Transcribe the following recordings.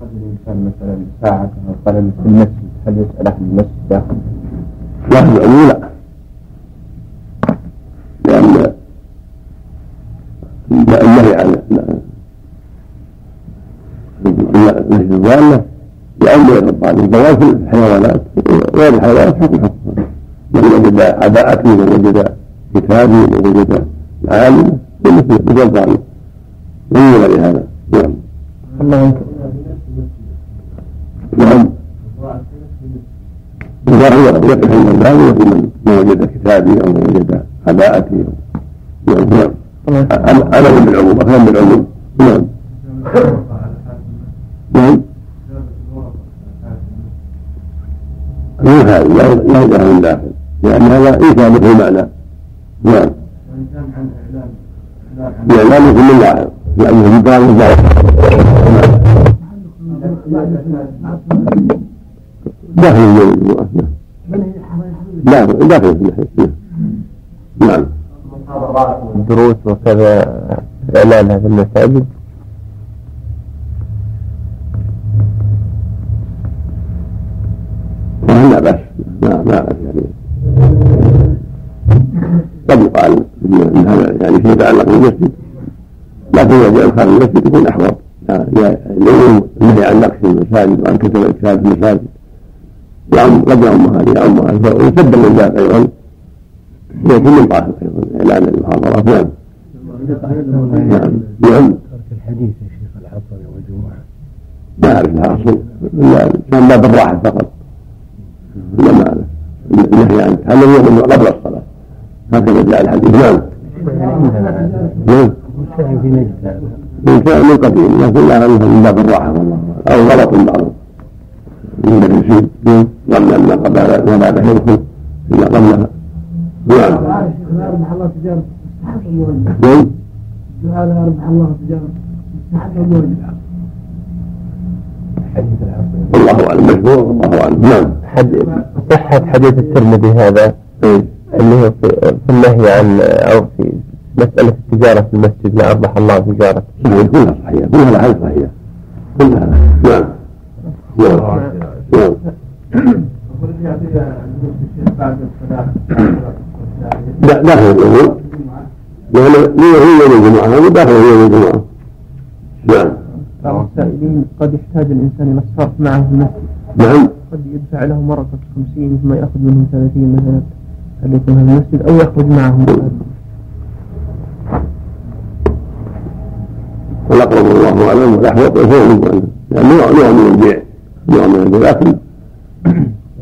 أخذ الإنسان مثلا ساعة أو قلم في المسجد هل يسأل أهل المسجد؟ داخل؟ لا في لا لأن النهي عن نهج الضالة يعم غير الضالة الضوال في الحيوانات غير الحيوانات حكم حكم من وجد عباءة من وجد كتابي من وجد عالم مثل مثل الضالة من غير هذا نعم. الله نعم يقف عند الباب من وجد كتابي أو من وجد عباءتي نعم أنا بالعموم أفهم بالعموم نعم نعم مو هذا لا. يدعى من داخل لأن هذا إيثام في المعنى نعم إعلام في من لاحظ لأنه في بعض داخل داخل في نعم. دروس وكذا إعلانها في المساجد. لا بأس. ما ما بأس يعني. قد يقال إن هذا يعني شيء يتعلق بالمسجد لكن جاء خارج المسجد يكون أحوط. لأنه النهي عن نقش المساجد وعن كتب الكتاب في المساجد. يعم قد يعم هذه يعم هذه ويسد من ذاك أيضا. يكون من طاهر أيضا اعلان المحاضرات. نعم. نعم. نعم. ترك الحديث يا شيخ العصر والجمعه ما أعرف لها أصل. كان باب الراحة فقط. لا ما النهي عن هذا هو قبل الصلاة؟ هكذا جاء الحديث. نعم. نعم. في نجد. من كان من قديم. لكن لا من باب الراحة والله أو غلط بعضهم. من المدرسين ظن ان قبل وبعد يدخل الا قبلها نعم ربح الله نعم ربح الله اعلم مشهور والله اعلم نعم صحة حديث الترمذي هذا. اللي هو في النهي عن أو في مسألة التجارة في المسجد لا أربح الله تجارة. صحيح كلها صحيحة كلها الأحاديث صحيحة. كلها نعم. نعم نعم. داخل الأمور لأن هو يوم الجمعة هذا داخل يوم الجمعة نعم بعض السائلين قد يحتاج الإنسان إلى الصرف معه في المسجد نعم قد يدفع له مرقة خمسين ثم يأخذ منه ثلاثين مثلا. هل يكون في المسجد أو يخرج معه والأقرب الله أعلم. والأحوط يكون يعني نوع من البيع. نوع من لكن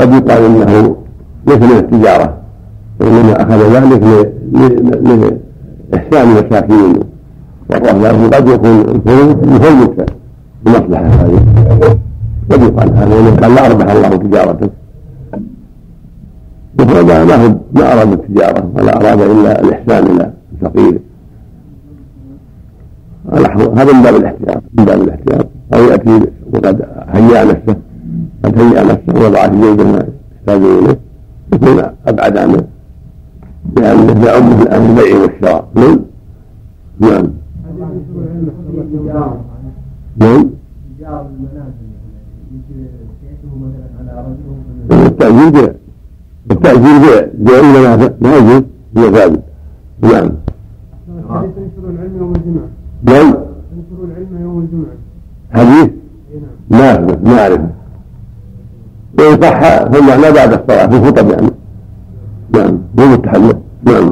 قد يقال إنه ليس من التجارة وإنما أخذ ذلك لاحسان المساكين. والرهبان قد يكون الفروض يفوت بمصلحة هذه. قد يقال هذا ومن قال لا أربح الله تجارتك وهذا ما هو ما أراد التجارة ولا أراد إلا الإحسان إلى الفقير. هذا من باب الاحتياط. من باب الاحتياط. أو يأتي وقد هيأ نفسه. قد هيأ نفسه ووضع في جيبه ما يحتاج اليه يكون أبعد عنه لأنه يعم في البيع والشراء. نعم نعم. نعم التأجيل بيع. التأجيل بيع. إلا ما يجوز هو ثابت نعم. ينشر العلم يوم الجمعة؟ نعم ينشر العلم يوم الجمعة؟ حديث؟ ما أعرف. وإن صح فالمعنى بعد الصلاة في الخطب يعني. نعم يوم التحلل نعم.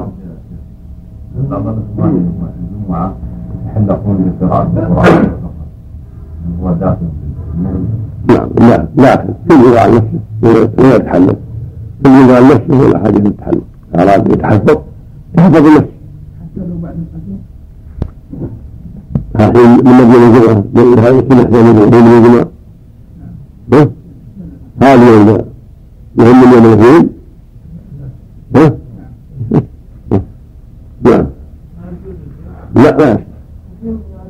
بعض الجمعة يتحلقون بقراءة هو داخل نعم لا لا كل عن نفسه ولا يتحلل كل عن نفسه ولا حاجة يتحلل أراد يتحفظ يحفظ نفسه حين من مدينة الجمعة هذا كل إحدى من الجمعة هذا يوم يهم يوم الاثنين ها؟ نعم. لا لا.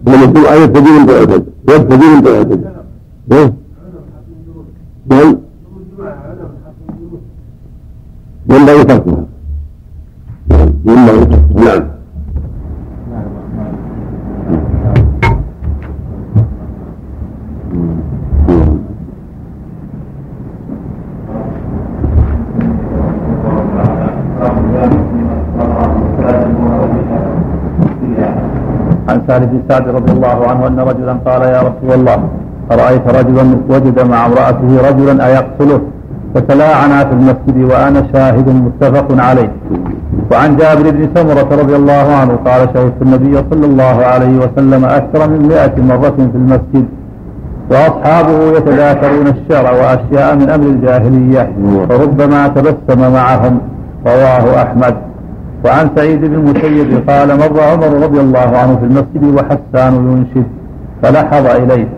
لما الجمعة يبتدي من تعتد يبتدي من تعتد ها؟ نعم. ينبغي تركها ينبغي نعم. سهل بن سعد رضي الله عنه أن رجلا قال يا رسول الله أرأيت رجلا وجد مع امرأته رجلا أيقتله فتلاعنا في المسجد وأنا شاهد متفق عليه. وعن جابر بن سمرة رضي الله عنه قال شهدت النبي صلى الله عليه وسلم أكثر من مائة مرة في المسجد وأصحابه يتذاكرون الشرع وأشياء من أمر الجاهلية فربما تبسم معهم. رواه أحمد. وعن سعيد بن المسيب قال مر عمر رضي الله عنه في المسجد وحسان ينشد فلحظ إليه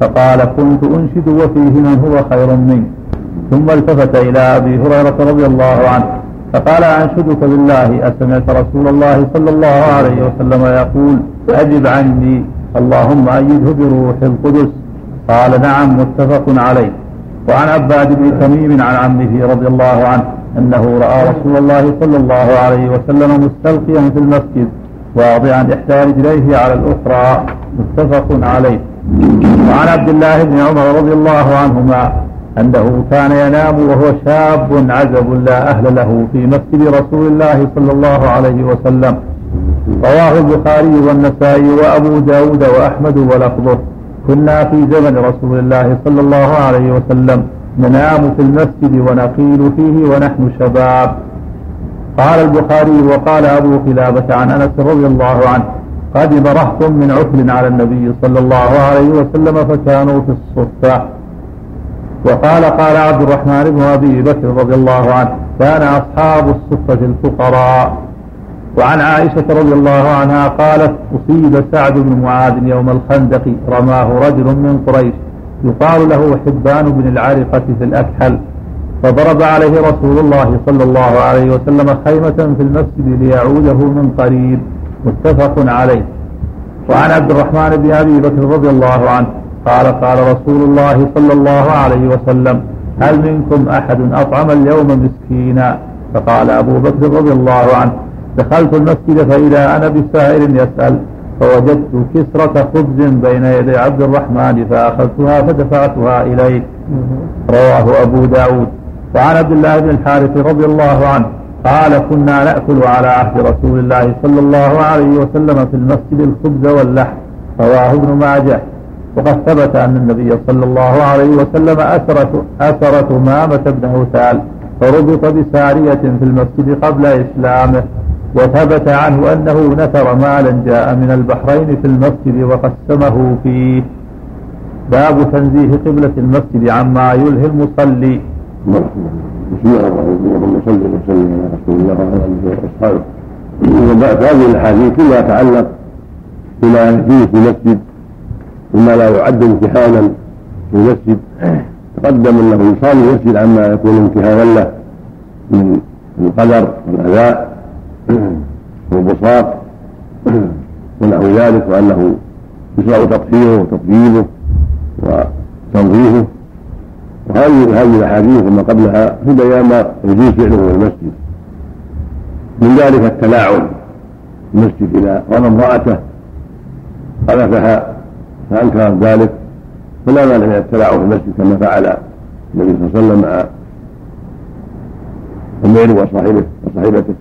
فقال كنت أنشد وفيه من هو خير منك ثم التفت إلى أبي هريرة رضي الله عنه فقال أنشدك بالله أسمعت رسول الله صلى الله عليه وسلم يقول أجب عني اللهم أيده بروح القدس. قال نعم متفق عليه. وعن عباد بن تميم عن عمه رضي الله عنه أنه رأى رسول الله صلى الله عليه وسلم مستلقيا في المسجد واضعا إحدى رجليه على الأخرى متفق عليه. وعن عبد الله بن عمر رضي الله عنهما أنه كان ينام وهو شاب عزب لا أهل له في مسجد رسول الله صلى الله عليه وسلم. رواه البخاري والنسائي وأبو داود وأحمد ولفظه كنا في زمن رسول الله صلى الله عليه وسلم ننام في المسجد ونقيل فيه ونحن شباب. قال البخاري وقال أبو كلابة عن أنس رضي الله عنه قدم رهط من عفل على النبي صلى الله عليه وسلم فكانوا في الصفة. وقال قال عبد الرحمن بن أبي بكر رضي الله عنه كان أصحاب الصفة الفقراء. وعن عائشة رضي الله عنها قالت أصيب سعد بن معاذ يوم الخندق رماه رجل من قريش. يقال له حبان بن العارقة في الأكحل فضرب عليه رسول الله صلى الله عليه وسلم خيمة في المسجد ليعوده من قريب متفق عليه. وعن عبد الرحمن بن أبي بكر رضي الله عنه قال قال رسول الله صلى الله عليه وسلم هل منكم أحد أطعم اليوم مسكينا؟ فقال أبو بكر رضي الله عنه دخلت المسجد فإذا أنا بسائر يسأل. فوجدت كسرة خبز بين يدي عبد الرحمن فأخذتها فدفعتها إليه. رواه أبو داود. وعن عبد الله بن الحارث رضي الله عنه قال كنا نأكل على عهد رسول الله صلى الله عليه وسلم في المسجد الخبز واللحم. رواه ابن ماجه. وقد ثبت أن النبي صلى الله عليه وسلم أسرة, أسرة أمامة بن عثال فربط بسارية في المسجد قبل إسلامه. وثبت عنه أنه نثر مالا جاء من البحرين في المسجد وقسمه فيه. باب تنزيه قبلة المسجد عما يلهي المصلي. بسم الله الرحمن الرحيم اللهم وسلم على رسول الله وعلى اله واصحابه هذه الأحاديث كلها تتعلق بما فيه في المسجد وما لا يعد امتحانا في المسجد. تقدم أنه يصلي المسجد عما يكون امتحانا له من القدر والأذى. والبساط ونحو ذلك وأنه يشرع تطهيره وتطييبه وتنظيفه وهذه هذه الأحاديث وما قبلها في بيان ما يجوز فعله في المسجد. من ذلك التلاعن في المسجد اذا رمى امرأته قذفها فأنكر ذلك فلا مانع من التلاعن في المسجد كما فعل النبي صلى الله عليه وسلم مع عمير وصاحبه وصاحبته.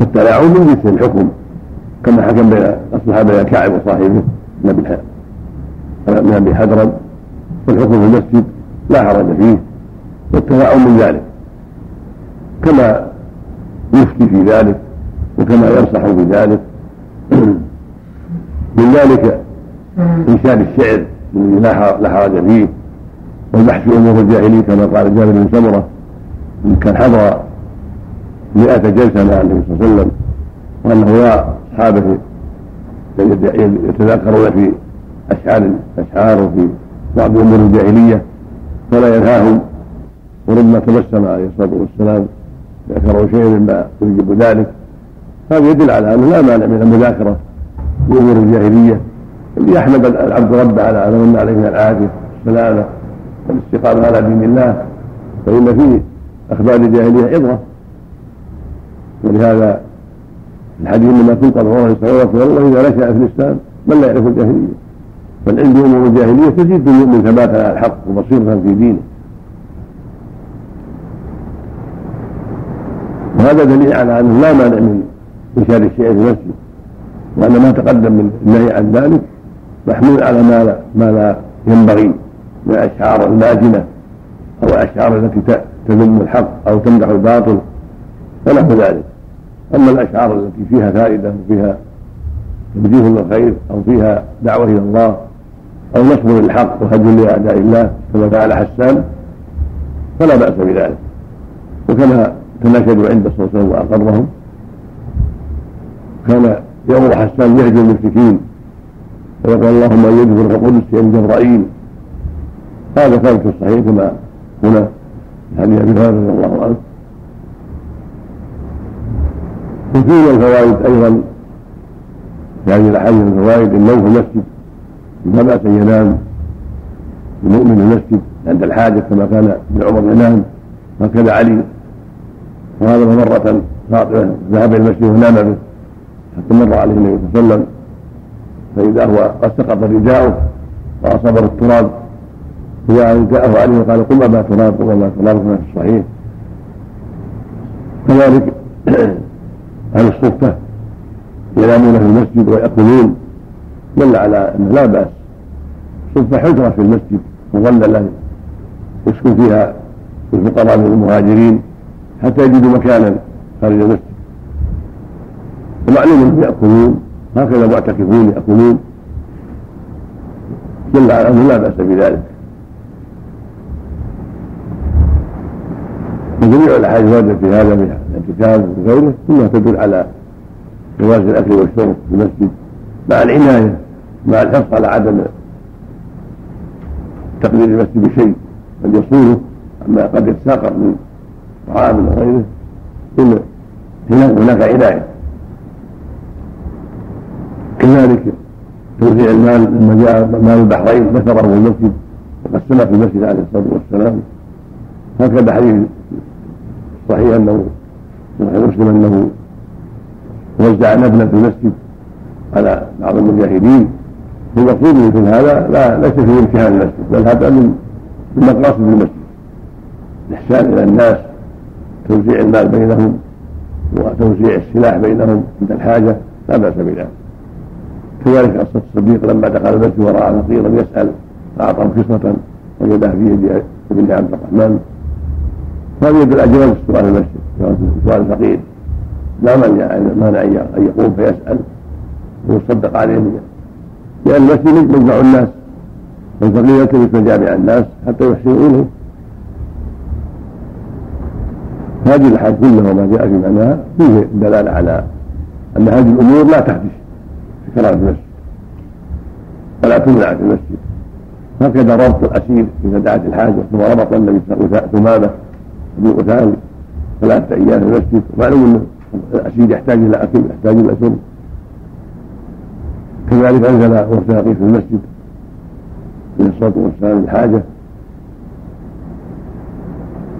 التلاعن من جنس الحكم كما حكم بين اصبح بين كعب وصاحبه من أبي حضرم والحكم في المسجد لا حرج فيه والتلاعن من ذلك. كما يفتي في ذلك وكما ينصح في ذلك. من ذلك إنشاد الشعر الذي لا حرج فيه والبحث في أمور الجاهلية كما قال جابر بن سمرة إن كان حضر مئة جلسة مع النبي صلى الله عليه وسلم وأنه يرى أصحابه يتذاكرون في أشعار الأشعار وفي بعض أمور الجاهلية فلا ينهاهم وربما تبسم عليه الصلاة والسلام ذكروا شيئا مما يوجب ذلك. هذا يدل على أنه لا مانع من المذاكرة في أمور الجاهلية. ليحمد العبد ربه على ما من عليه من العافية والسلامة والاستقامة على دين الله فإن في أخبار الجاهلية عظة ولهذا الحديث انما تنقل الله صلى الله إذا نشا في الإسلام من لا يعرف الجاهلية؟ فالعلم امور الجاهلية تزيد المؤمن ثباتا على الحق وبصيرة في دينه. وهذا دليل على أنه لا مانع من انشاد الشيء في المسجد وأن ما تقدم من النهي عن ذلك محمول على ما لا, ما لا ينبغي من الأشعار الماجنة أو الأشعار التي تذم الحق أو تمدح الباطل ونحو ذلك. أما الأشعار التي فيها فائدة وفيها توجيه للخير أو فيها دعوة إلى الله أو نصب للحق وهدم لأعداء الله كما فعل حسان فلا بأس بذلك. وكما تناشدوا عند صلى الله عليه وسلم وأقرهم كان يأمر حسان يهجر المشركين ويقول اللهم ان يجبر القدس عند جبرائيل. هذا كان في الصحيح كما هنا حديث أبي هريرة رضي الله عنه. وفيه الفوائد أيضا. في هذه الاحاديث الفوائد النوم في المسجد لا بأس أن ينام. المؤمن في المسجد عند الحاجة كما كان ابن عمر ينام هكذا علي. وهذا مرة ذهب إلى المسجد ونام به. حتى مر عليه النبي صلى الله عليه وسلم. فإذا هو قد سقط رداؤه وأصابه التراب. جاءه علي وقال قم أبا تراب قم أبا تراب. كما في الصحيح. كذلك أهل الصفة ينامون في المسجد ويأكلون. دل على أنه لا بأس. صفة حجرة في المسجد مظللة يسكن فيها الفقراء من المهاجرين حتى يجدوا مكانا خارج المسجد. ومعلوم أنهم يأكلون. هكذا معتكفون يأكلون. دل على أنه لا بأس بذلك. وجميع الأحاديث الواردة في هذا من الاعتكاف وغيره كلها تدل على جواز الأكل والشرب في المسجد مع العناية مع الحرص على عدم تقليل المسجد بشيء بل يصونه عما قد يتساقط من طعام وغيره هناك هناك عناية. كذلك توزيع المال لما جاء مال البحرين في المسجد وقسمه في المسجد عليه الصلاة والسلام. هكذا حديث صحيح أنه صحيح مسلم إنه وزع نبلا في المسجد على بعض المجاهدين المقصود مثل هذا لا ليس في امتحان المسجد بل هذا من من مقاصد المسجد. الإحسان إلى الناس توزيع المال بينهم وتوزيع السلاح بينهم عند الحاجة لا بأس بذلك. كذلك قصة الصديق لما دخل المسجد ورأى فقيرا يسأل فأعطاه كسوه وجدها في يد ابن عبد الرحمن. على جواز السؤال المسجد سؤال الفقير لا مانع أن يقوم فيسأل ويصدق عليه لأن المسجد مجمع الناس والفقير يلتمس مجامع الناس حتى يحسنوا إليه. هذه الأحاديث كلها وما جاء في معناها فيه دلالة على أن هذه الأمور لا تحدث في كرامه المسجد. ولا تمنع في المسجد. هكذا ربط الأسير إذا دعت الحاجة ثم ربط النبي ثمامة بن قتال ثلاثة أيام في المسجد ومعلوم ان الأسير يحتاج إلى اكل يحتاج إلى شرب كذلك أنزل وثاقي في المسجد من الصلاة والسلام الحاجة.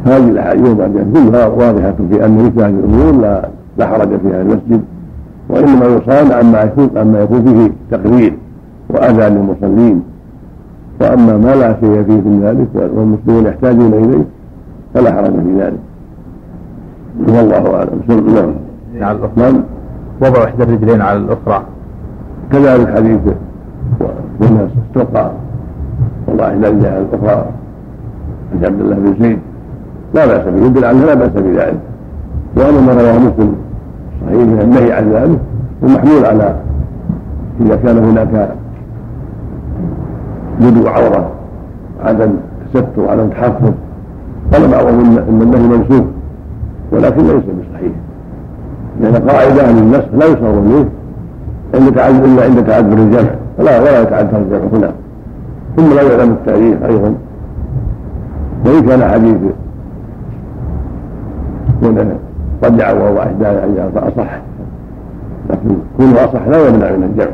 هذه الأحاديث وبعدين كلها واضحة في أن مثل هذه الأمور لا لا حرج فيها المسجد وإنما يصان عما يكون عما يكون فيه تقرير واذى للمصلين. وأما ما لا شيء فيه من ذلك والمسلمون يحتاجون إليه فلا حرج في ذلك. والله أعلم. نعم. على الاخرى نعم وضع إحدى الرجلين على الأخرى. كذلك حديث والناس استوقع. والله احدى الرجلين على الأخرى عن عبد الله بن زيد. لا بأس به. يدل على لا بأس بذلك. واما ما رواه مسلم صحيح من النهي عن ذلك. ومحمول على إذا كان هناك بدو عورة عدم تستر عدم تحفظ قال بعضهم ان النهي منسوخ ولكن ليس بصحيح. لأن قاعدة أهل النسخ لا يصار اليه عند تعذر إلا عند تعذر الجمع. ولا ولا يتعذر الجمع هنا. ثم لا يعلم التاريخ أيضا. وإن كان حديث كونه رجع وهو احدى فأصح. لكن كونه أصح لا يمنع من الجمع.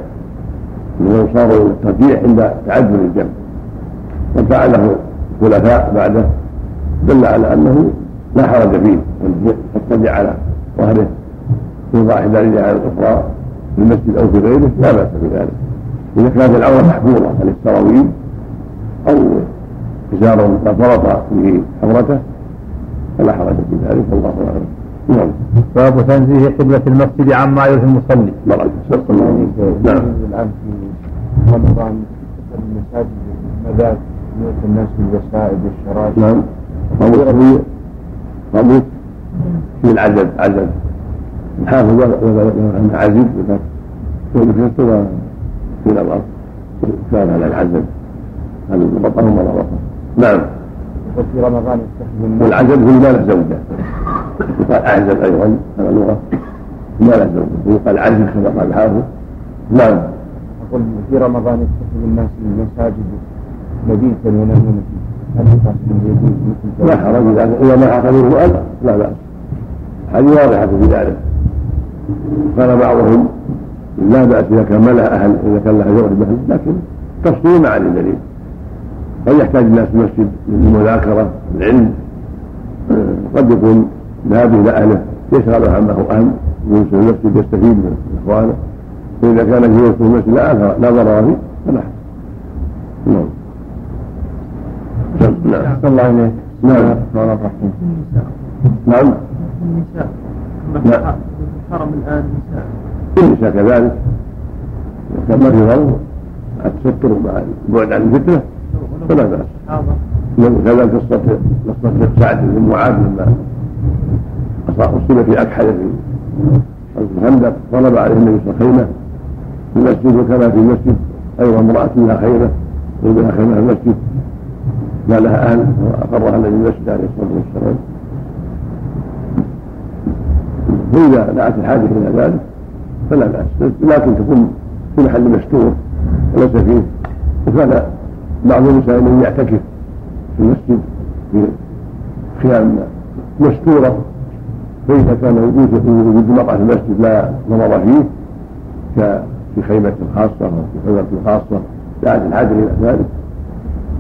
انه صار الترجيح عند تعذر الجمع. وفعله الخلفاء بعده دل على أنه لا حرج فيه قد على ظهره في واحدة على الأخرى في المسجد أو في غيره لا بأس بذلك. إذا كانت العوره محفوظه عن السراويل أو إزار قد فرط به حضرته؟ فلا حرج في ذلك والله أعلم. نعم. باب تنزيه قبلة المسجد عما يلهي المصلي. نعم. الآن في رمضان المساجد المذاهب الناس بالوسائد والشرائط نعم. مضبوط مضبوط في العدد عدد الحافظ أن عزيز وذكرته في الأرض. كان على العزل هذا بطن ولا نعم. وفي رمضان الناس والعزل هو ما له زوجة. يقال أعزل أيضا هذا لغة ما له زوجة. ويقال عزل كما قال الحافظ نعم. أقول في رمضان يتخذ الناس المساجد مبيتا هل يجوز لا حرج إذا ما حصل منه لا بأس. هذه واضحة في ذلك. قال بعضهم لا بأس إذا كان ما لها أهل إذا كان لها زوج بأهل لكن تفصيل مع الدليل. قد يحتاج الناس المسجد للمذاكرة العلم قد يكون ذهاب إلى أهله يشغل عما هو أهم يجلس في المسجد يستفيد من إخوانه. فإذا كان جلوس في المسجد لا ضرر فيه فلا نعم. نعم الله إليك نعم. نعم. النساء نعم. الحرم الآن نساء النساء كذلك في ضرر التستر مع البعد عن الفتنة فلا بأس. كذلك قصة قصة سعد بن معاذ لما أصيب في أكحل في الخندق طلب عليه النبي صلى الله عليه وسلم المسجد وكان في المسجد أيضا امرأة لها خيمة ولها خيمة في المسجد. ما لها أهل وأقرها النبي المسجد عليه الصلاة والسلام فإذا دعت الحاجة إلى ذلك فلا بأس. لكن تكون في محل مستور وليس فيه. وكان بعض النساء من يعتكف في المسجد في خيام مستورة فإذا كان وجود المرأة في المسجد لا نظر فيه كفي خيمة خاصة أو في خيمة خاصة دعت الحاجة إلى ذلك.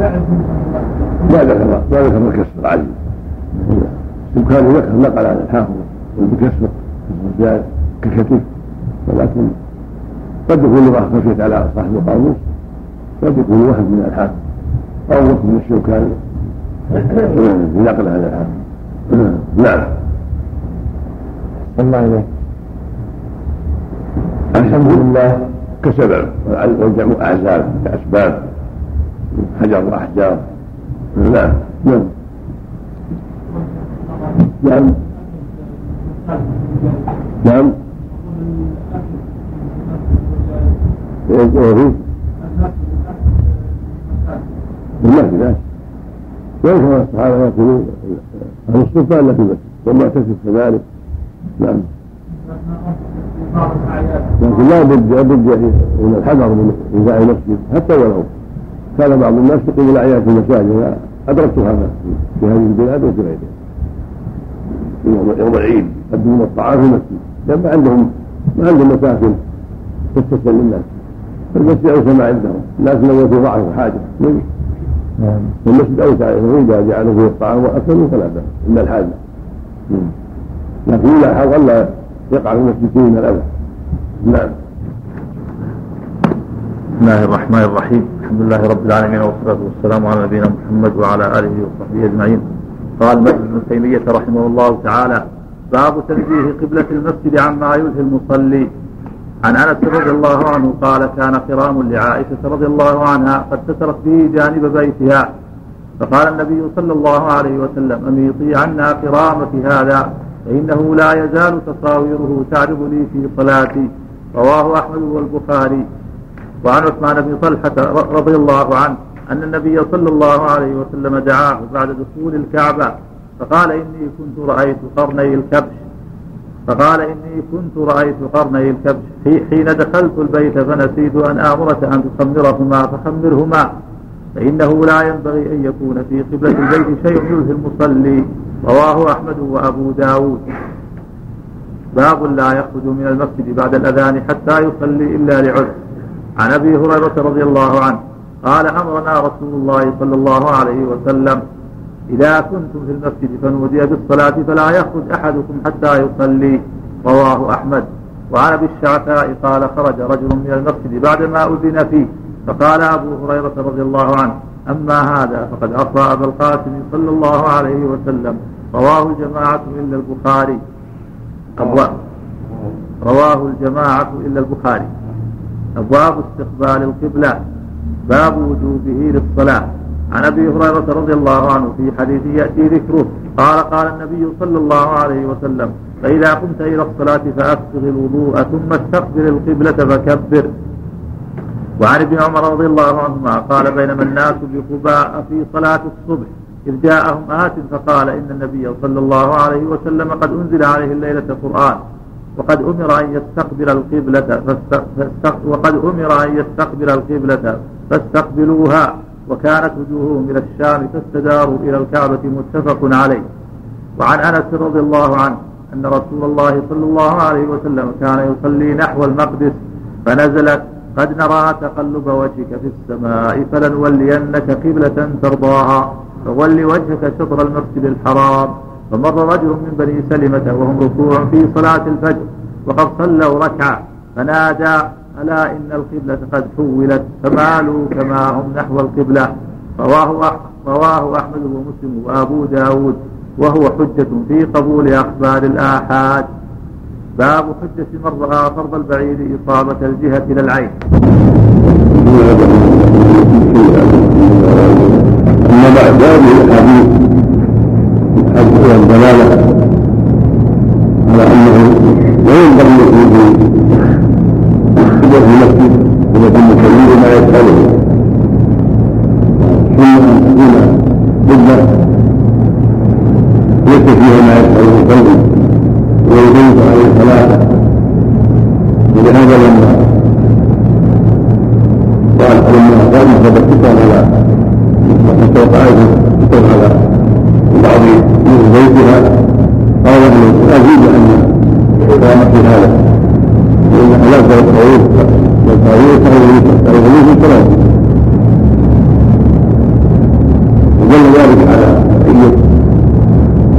ما ذكر ما ذكر الكسر العزيز. كان ذكر نقل عن الحافظ بكسر الرجال ككتف ولكن قد يكون لغه خفيت على صاحب القاموس قد يكون وهم من الحافظ أو وهم من الشوكاني في نقل هذا الحافظ. نعم. الله إليك. الحمد لله. كسبب والجمع اعزاب كأسباب. حجر واحجار نعم نعم نعم نعم وفي المسجد لا ويكره الصحابة يأكلون أهل السلطان إلا في المسجد وما تكف كذلك نعم. لكن لا بد لا بد من الحذر من إنزاع المسجد حتى ولو. كان بعض الناس يقيم الأعياد في المساجد. أدركت هذا في هذه البلاد وفي غيرها يوم العيد. يقدمون الطعام في المسجد. لأن ما عندهم ما عندهم مساكن تستسلم للناس. فالمسجد أوسع ما عندهم. الناس لو في ضعف وحاجة نعم. المسجد أوسع. إذا جعلوا فيه الطعام وأكلوا فلا بأس إلا الحاجة. لكن يلاحظ ألا يقع في المسجد فيه من الأذى. نعم. بسم الله الرحمن الرحيم. الحمد لله رب العالمين والصلاة والسلام على نبينا محمد وعلى آله وصحبه أجمعين. قال ابن تيمية رحمه الله تعالى باب تنزيه قبلة المسجد عما يلهي المصلي. عن أنس رضي الله عنه قال كان قرام لعائشة رضي الله عنها قد سترت به جانب بيتها. فقال النبي صلى الله عليه وسلم أميطي عنا قرامك هذا فإنه لا يزال تصاويره تعرض في صلاتي. رواه أحمد والبخاري. وعن عثمان بن طلحة رضي الله عنه أن النبي صلى الله عليه وسلم دعاه بعد دخول الكعبة فقال إني كنت رأيت قرني الكبش. فقال إني كنت رأيت قرني الكبش. حين دخلت البيت فنسيت أن آمرك أن تخمرهما فخمرهما. فإنه لا ينبغي أن يكون في قبلة البيت شيء يلهي المصلي. رواه أحمد وأبو داود. باب لا يخرج من المسجد بعد الأذان حتى يصلي إلا لعذر. عن أبي هريرة رضي الله عنه قال أمرنا رسول الله صلى الله عليه وسلم إذا كنتم في المسجد فنودي بالصلاة فلا يخرج أحدكم حتى يصلي رواه أحمد. وعن أبي الشعثاء قال خرج رجل من المسجد بعدما أذن فيه فقال أبو هريرة رضي الله عنه أما هذا فقد عصى أبا القاسم صلى الله عليه وسلم. رواه الجماعة إلا البخاري. رواه الجماعة إلا البخاري. أبواب استقبال القبلة باب وجوبه للصلاة. عن أبي هريرة رضي الله عنه في حديث يأتي ذكره قال قال النبي صلى الله عليه وسلم فإذا قمت إلى الصلاة فاسبغ الوضوء ثم استقبل القبلة فكبر. وعن ابن عمر رضي الله عنهما قال بينما الناس بقباء في صلاة الصبح إذ جاءهم آت فقال إن النبي صلى الله عليه وسلم قد أنزل عليه الليلة قرآن وقد أمر أن يستقبل القبلة وقد أمر أن يستقبل القبلة فاستقبلوها وكانت وجوههم إلى الشام تستدار إلى الكعبة متفق عليه. وعن أنس رضي الله عنه أن رسول الله صلى الله عليه وسلم كان يصلي نحو المقدس فنزلت قد نرى تقلب وجهك في السماء فلنولينك قبلة ترضاها فول وجهك شطر المسجد الحرام. فمر رجل من بني سلمة وهم ركوع في صلاة الفجر وقد صلوا ركعة. فنادى ألا إن القبلة قد حولت؟ فمالوا كما هم نحو القبلة. رواه رواه أحمد ومسلم وأبو داود وهو حجة في قبول أخبار الآحاد. باب حجة من رأى فرض البعيد إصابة الجهة إلى العين. أما بعد هذه الأحاديث والدلالة على أنه لا ينبغي يكون في المسجد ويتم تمييز ما يفعله. ثم ان تكون بدة ليس فيها ما يفعله القلب ويجوز عليه الصلاة ولهذا لما قال لما قال فبكت على وقعت على من بيتها قال له أزيد أن قام في هذا. فإن حلفت والطاووس والطاووس تعوذ في الصلاة ودل ذلك على أي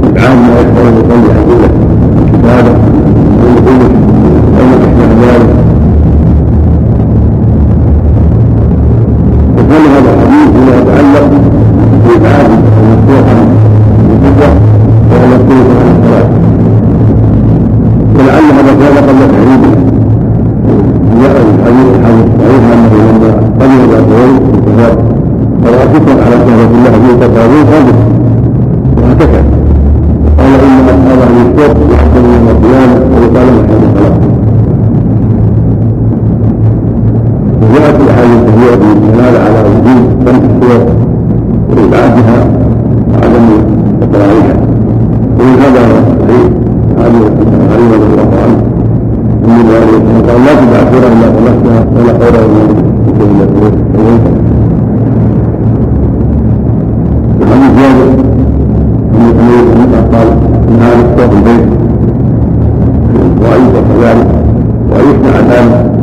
إبعاد ما يشعر المصلي عن قلة الكتابة والقلة أو أشبه ذلك وكل هذا الحديث فيما يتعلق بإبعاد المفتوح عن القدرة وعلى القلة عن الصلاة ولعل هذا كان قبل تحريمه جاء الحديث الحديث الصحيح انه لما قبل الرسول انتهى فرأى شكرا على شهوة الله في تقاضيه ثابت واعتكف قال ان اصحاب أهل الشوق يحصل يوم القيامه ويقال محل الصلاه وجاءت الاحاديث الكثيره في الدلاله على وجود خمس الصور وابعادها وعدم تكرارها ومن هذا صحيح علي رضي الله عنه من ذلك قال لا تدع سورة إلا خلصتها ولا خير إلا وعن جابر أن الأمير قال البيت. وأيضا كذلك ويصنع ذلك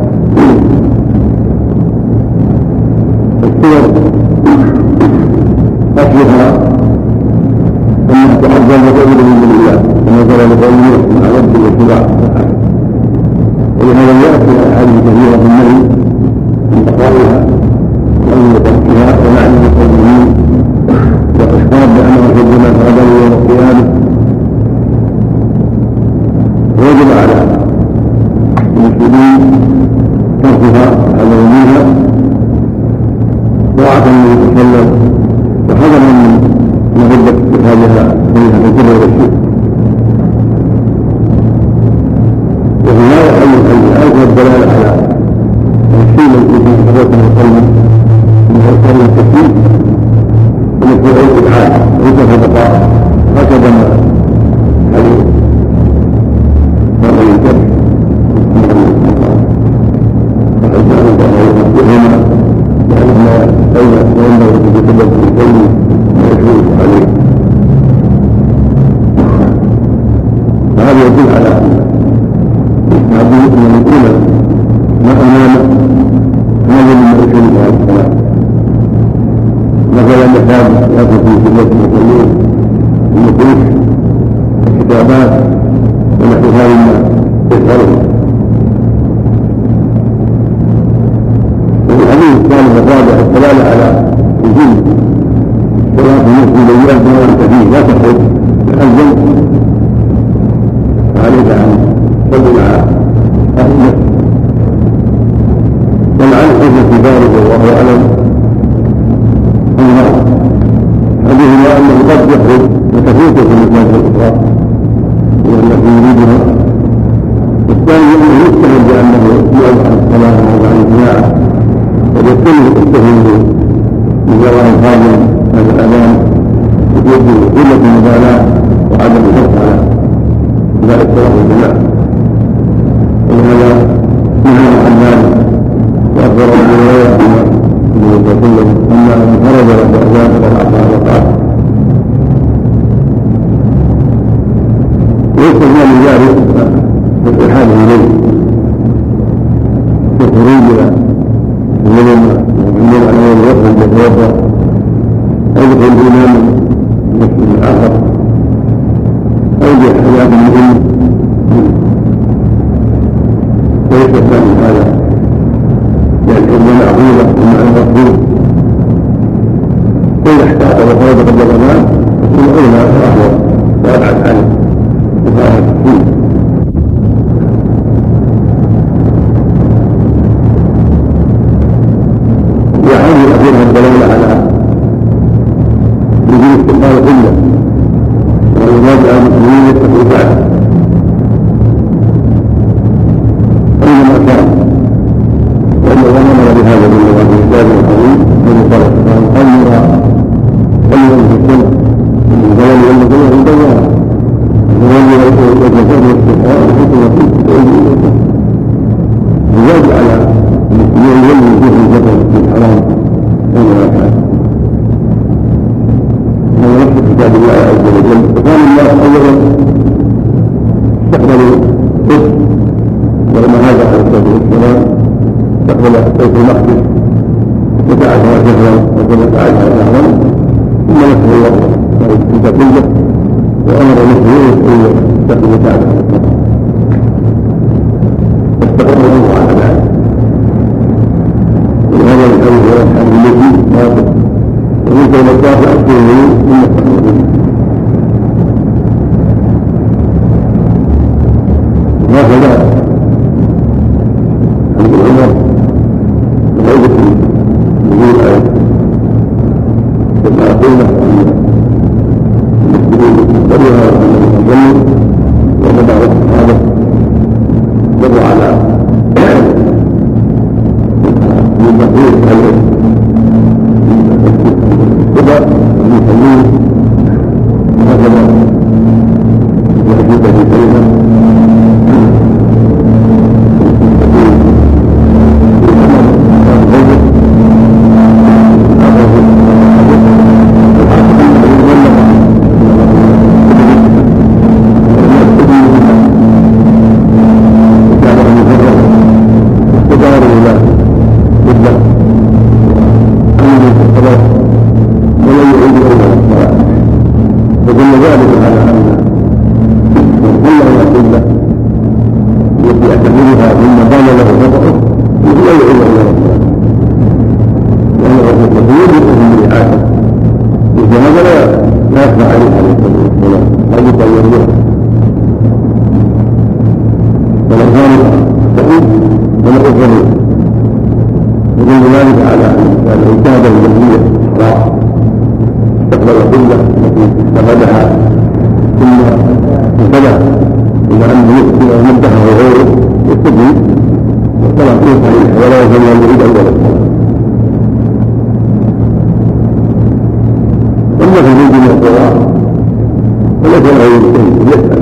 فإذا احتاط وخرج قبل الأمام ثم أولى وأحوط وأبعد عنه. لكن يجب الاعتراف ولكن غير الشيء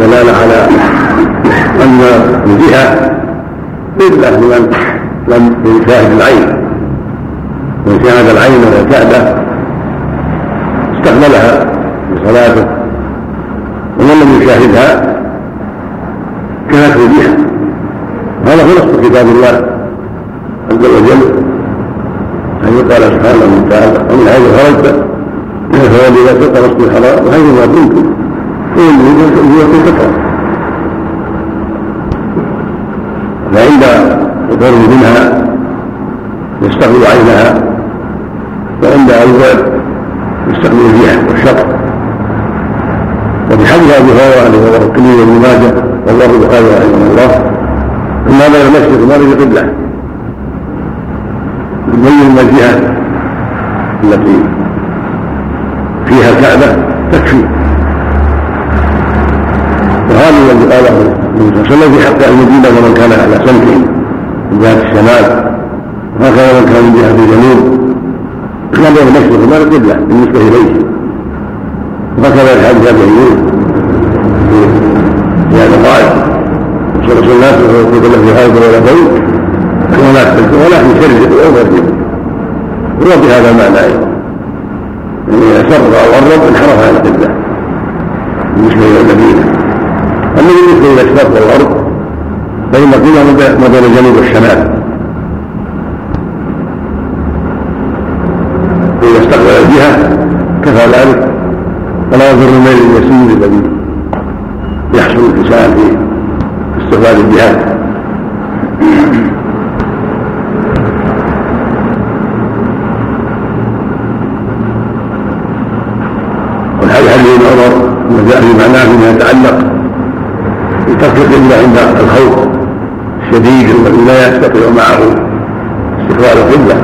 دلالة على أن الجهه إلا لمن لم يشاهد العين من شاهد العين واعتاده استقبلها بصلاته ومن لم يشاهدها كانت الجهة هذا هو نص كتاب الله عز وجل. أن يقال سبحانه وتعالى ومن حيث خرجت فولي لا تلقى مسجد الحرام ما كنتم. فعند القرب منها يستقبل عينها وعند البعد يستقبل الريح والشط وبحمد ابي هريره عليه رواه الترمذي وابن ماجه والله البخاري رحمه الله ما بين المشرق ما بين القبلة. يبين الجهة التي فيها الكعبة تكفي. الذي قاله النبي صلى الله عليه وسلم في حق المدينة ومن كان على سمعه من جهة الشمال وهكذا من كان من جهة الجنوب كان بين مشرق المغرب قبله بالنسبة إليه. وهكذا الحديث في هذا اليوم في هذا قال صلى الله عليه وسلم يقول في هذا ولا بيت ولا تلك ولا في شر ولا في هذا المعنى أيضا. يعني اذا سر أو قرب انحرف عن القبلة. بالنسبة إلى المدينة. اما بالنسبة إلى الشرق والغرب فان القبله ما بين الجنوب والشمال. فاذا استقبل الجهه كفى ذلك. فلا يضر الميل اليسير الذي يحصل الانسان في استقبال الجهاد والحديث حديث ابن عمر ما جاء في معناه فيما يتعلق بترك القبله عند الخوف الشديد الذي لا يستطيع معه استقبال القبله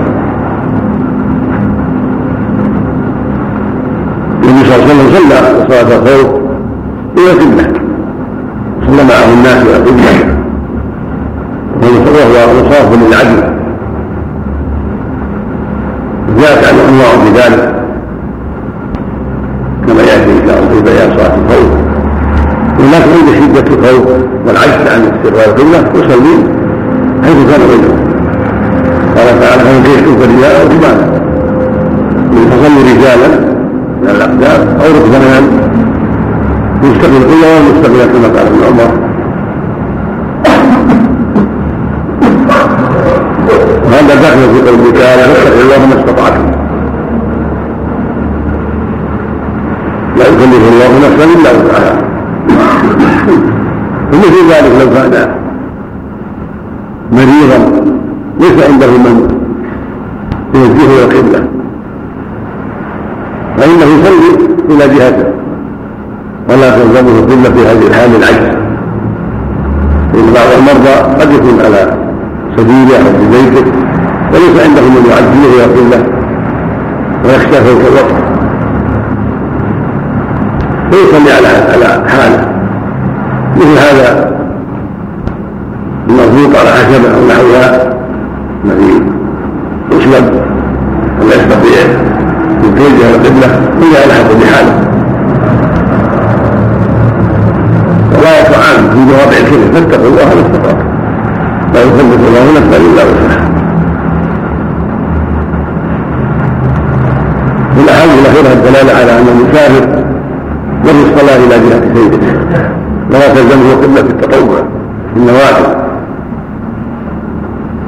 النبي صلى الله عليه وسلم صلى صلاه الخوف إلى القبله صلى معه الناس إلى القبله وهو مصاف للعدل جاءت عنه انواع في ذلك كما ياتي ان شاء الله في بيان صلاه الخوف ولكن عند شده الخوف والعجز عن استقبال القبله يصلي حيث كان وجهه قال تعالى فمن كيف الرجال أو ركبانا فصلوا رجالا من الاقدام أو ركبانا يستقبل القبله ومستقبل كما قال ابن عمر وهذا داخل في تعالى فاتقوا الله ما استطعتم لا يكلف الله نفسا إلا وسعها. ومثل ذلك لو كان مريضا ليس عنده من يوجهه إلى القبلة. فإنه يصلي إلى جهته. ولا تلزمه القبلة في هذه الحال العجز. فان بعض المرضى قد يكون على سبيله أو في بيته. وليس عنده من يعزيه ويقول له ويخشى فوق الوقت. فيصلي على على حالة. مثل هذا المربوط على خشبه أو نحوها. الذي يسلب ولا يستطيع ان توجه القبلة. الا على حسب حاله ولا يقع في مواضع الكذب فاتقوا الله ما استطعتم. لا يكلف الله نفسا إلا وسعها. الاخيره الدلالة على أن المسافر يرمي الصلاة إلى جهه سيده ولا تلزمه في التطوع في النوافل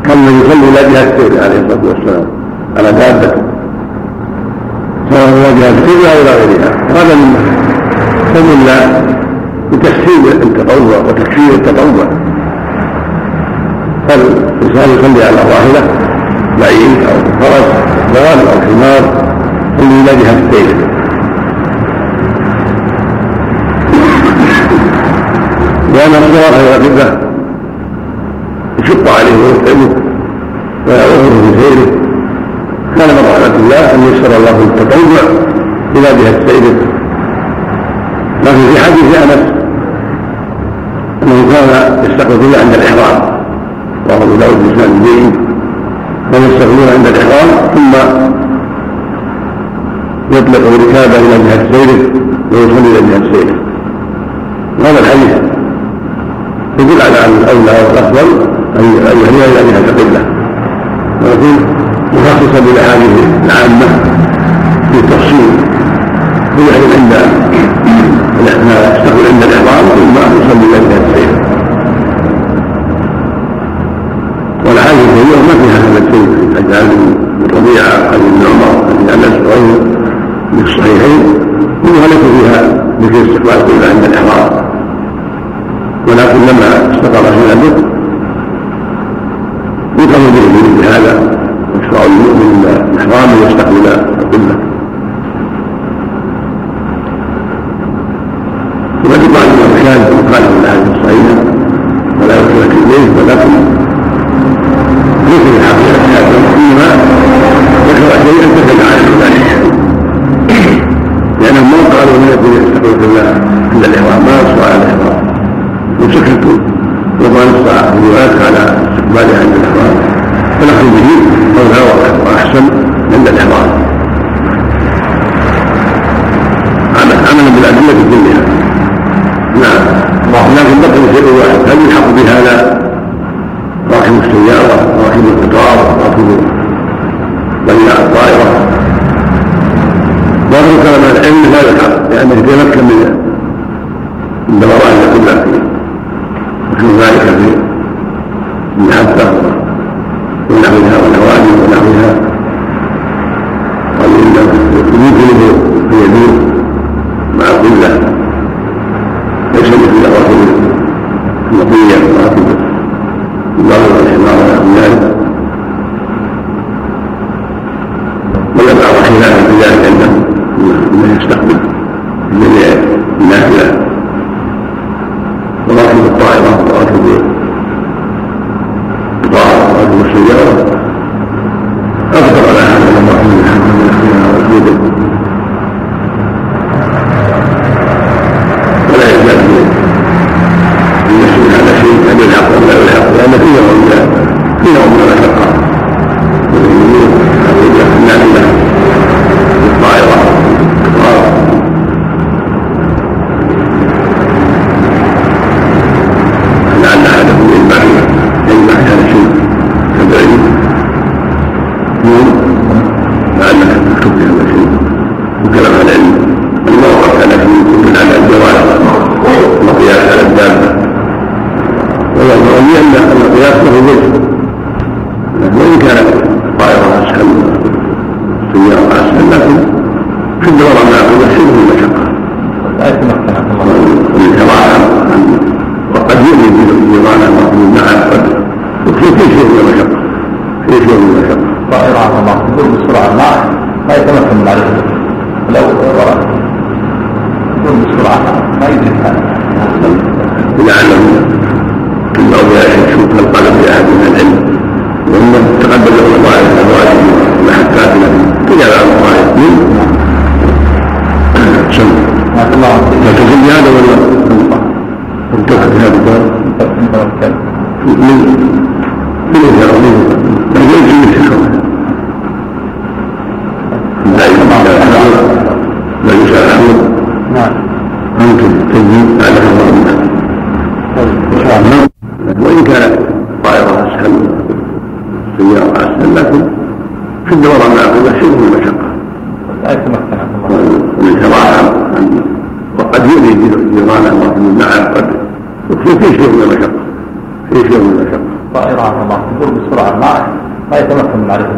كم من يصلي إلى جهه سيده عليه الصلاة والسلام على دابته سواء إلى جهه القبله أو إلى غيرها. هذا من فضل بتسهيل التطوع وتكفير التطوع. فالإنسان يصلي على راحلة بعيد أو فرس ضال أو حمار؟ إلى جهة السير لأن الصلاة القبلة يشق عليه ويتعبه ويعوضه في سيره كان من رحمة الله أن يسر الله التطوع إلى جهة سيره لكن في حديث أنس أنه كان يستقبل عند الإحرام. أبو داود بن سعد كانوا يستقبلون عند الإحرام ثم يطلق ركابه إلى جهة سيره ويصلي إلى جهة سيره وهذا الحديث يدل على أن الأولى والأفضل أن يهديها إلى جهة القبلة. ولكن مخصصا بالأحاديث العامة في التفصيل. فيحرم عند يستقبل عند الإحرام ثم يصلي إلى جهة السير والحاجة اليوم ما فيها هذا الشيء حجاج بن ربيعة عن ابن عمر. عن في الصحيحين منها ليس فيها ذكر استقبال القبلة عند الإحرام. ولكن لما استقر في ذلك الصورة معقولة شبه المشقة لا يتمكن الشرائع وقد يؤذي جيرانه ولكن معه قد فيه شيء من المشقة فيه شيء من المشقة طائرة الله تدور بسرعة ما ما يتمكن من معرفة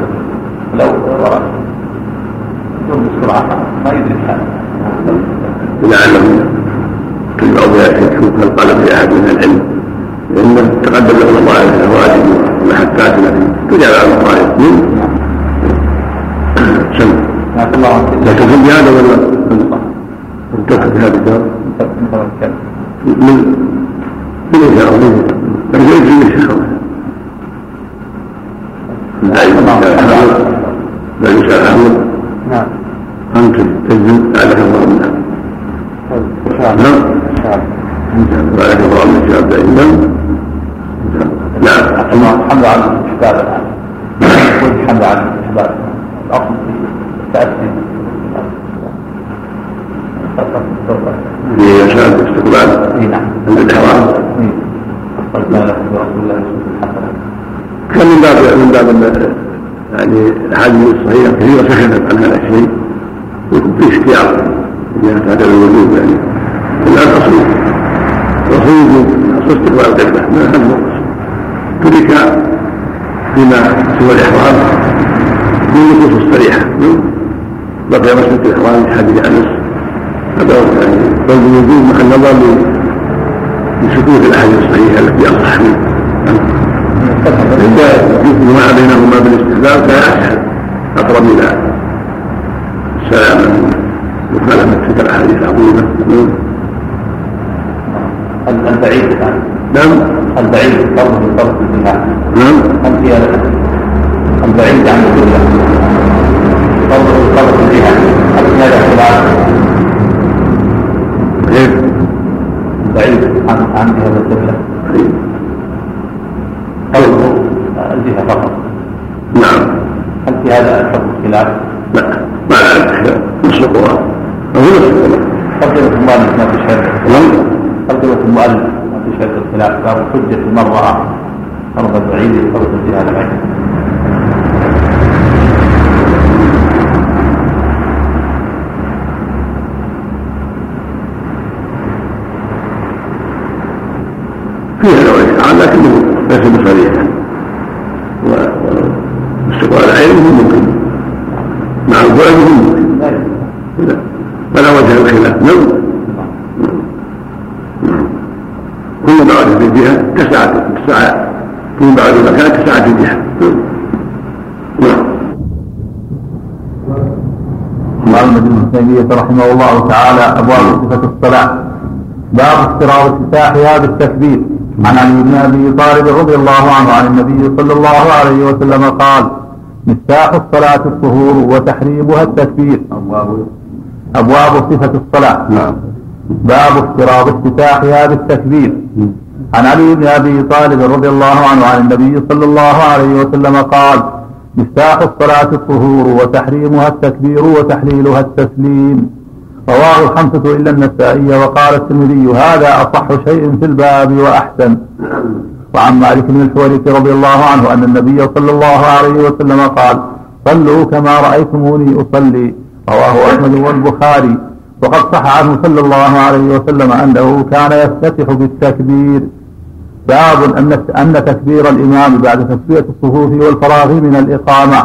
كسعة كسعة كل بعد المكان كسعة الجهة نعم. قال ابن تيمية رحمه الله تعالى أبواب صفة الصلاة. باب افتراض افتتاحها بالتكبير عن علي بن أبي طالب رضي الله عنه عن النبي صلى الله عليه وسلم قال مفتاح الصلاة الطهور وتحريمها التكبير. أبواب صفة الصلاة. نعم. باب افتراض افتتاحها بالتكبير عن علي بن أبي طالب رضي الله عنه عن النبي صلى الله عليه وسلم قال مفتاح الصلاة الطهور وتحريمها التكبير وتحليلها التسليم رواه الخمسة إلا النسائي وقال الترمذي هذا أصح شيء في الباب وأحسن وعن مالك بن الحويرث رضي الله عنه أن النبي صلى الله عليه وسلم قال صلوا كما رأيتموني أصلي رواه أحمد والبخاري. وقد صح عنه صلى الله عليه وسلم أنه كان يفتتح بالتكبير. باب أن أن تكبير الإمام بعد تسوية الصفوف والفراغ من الإقامة.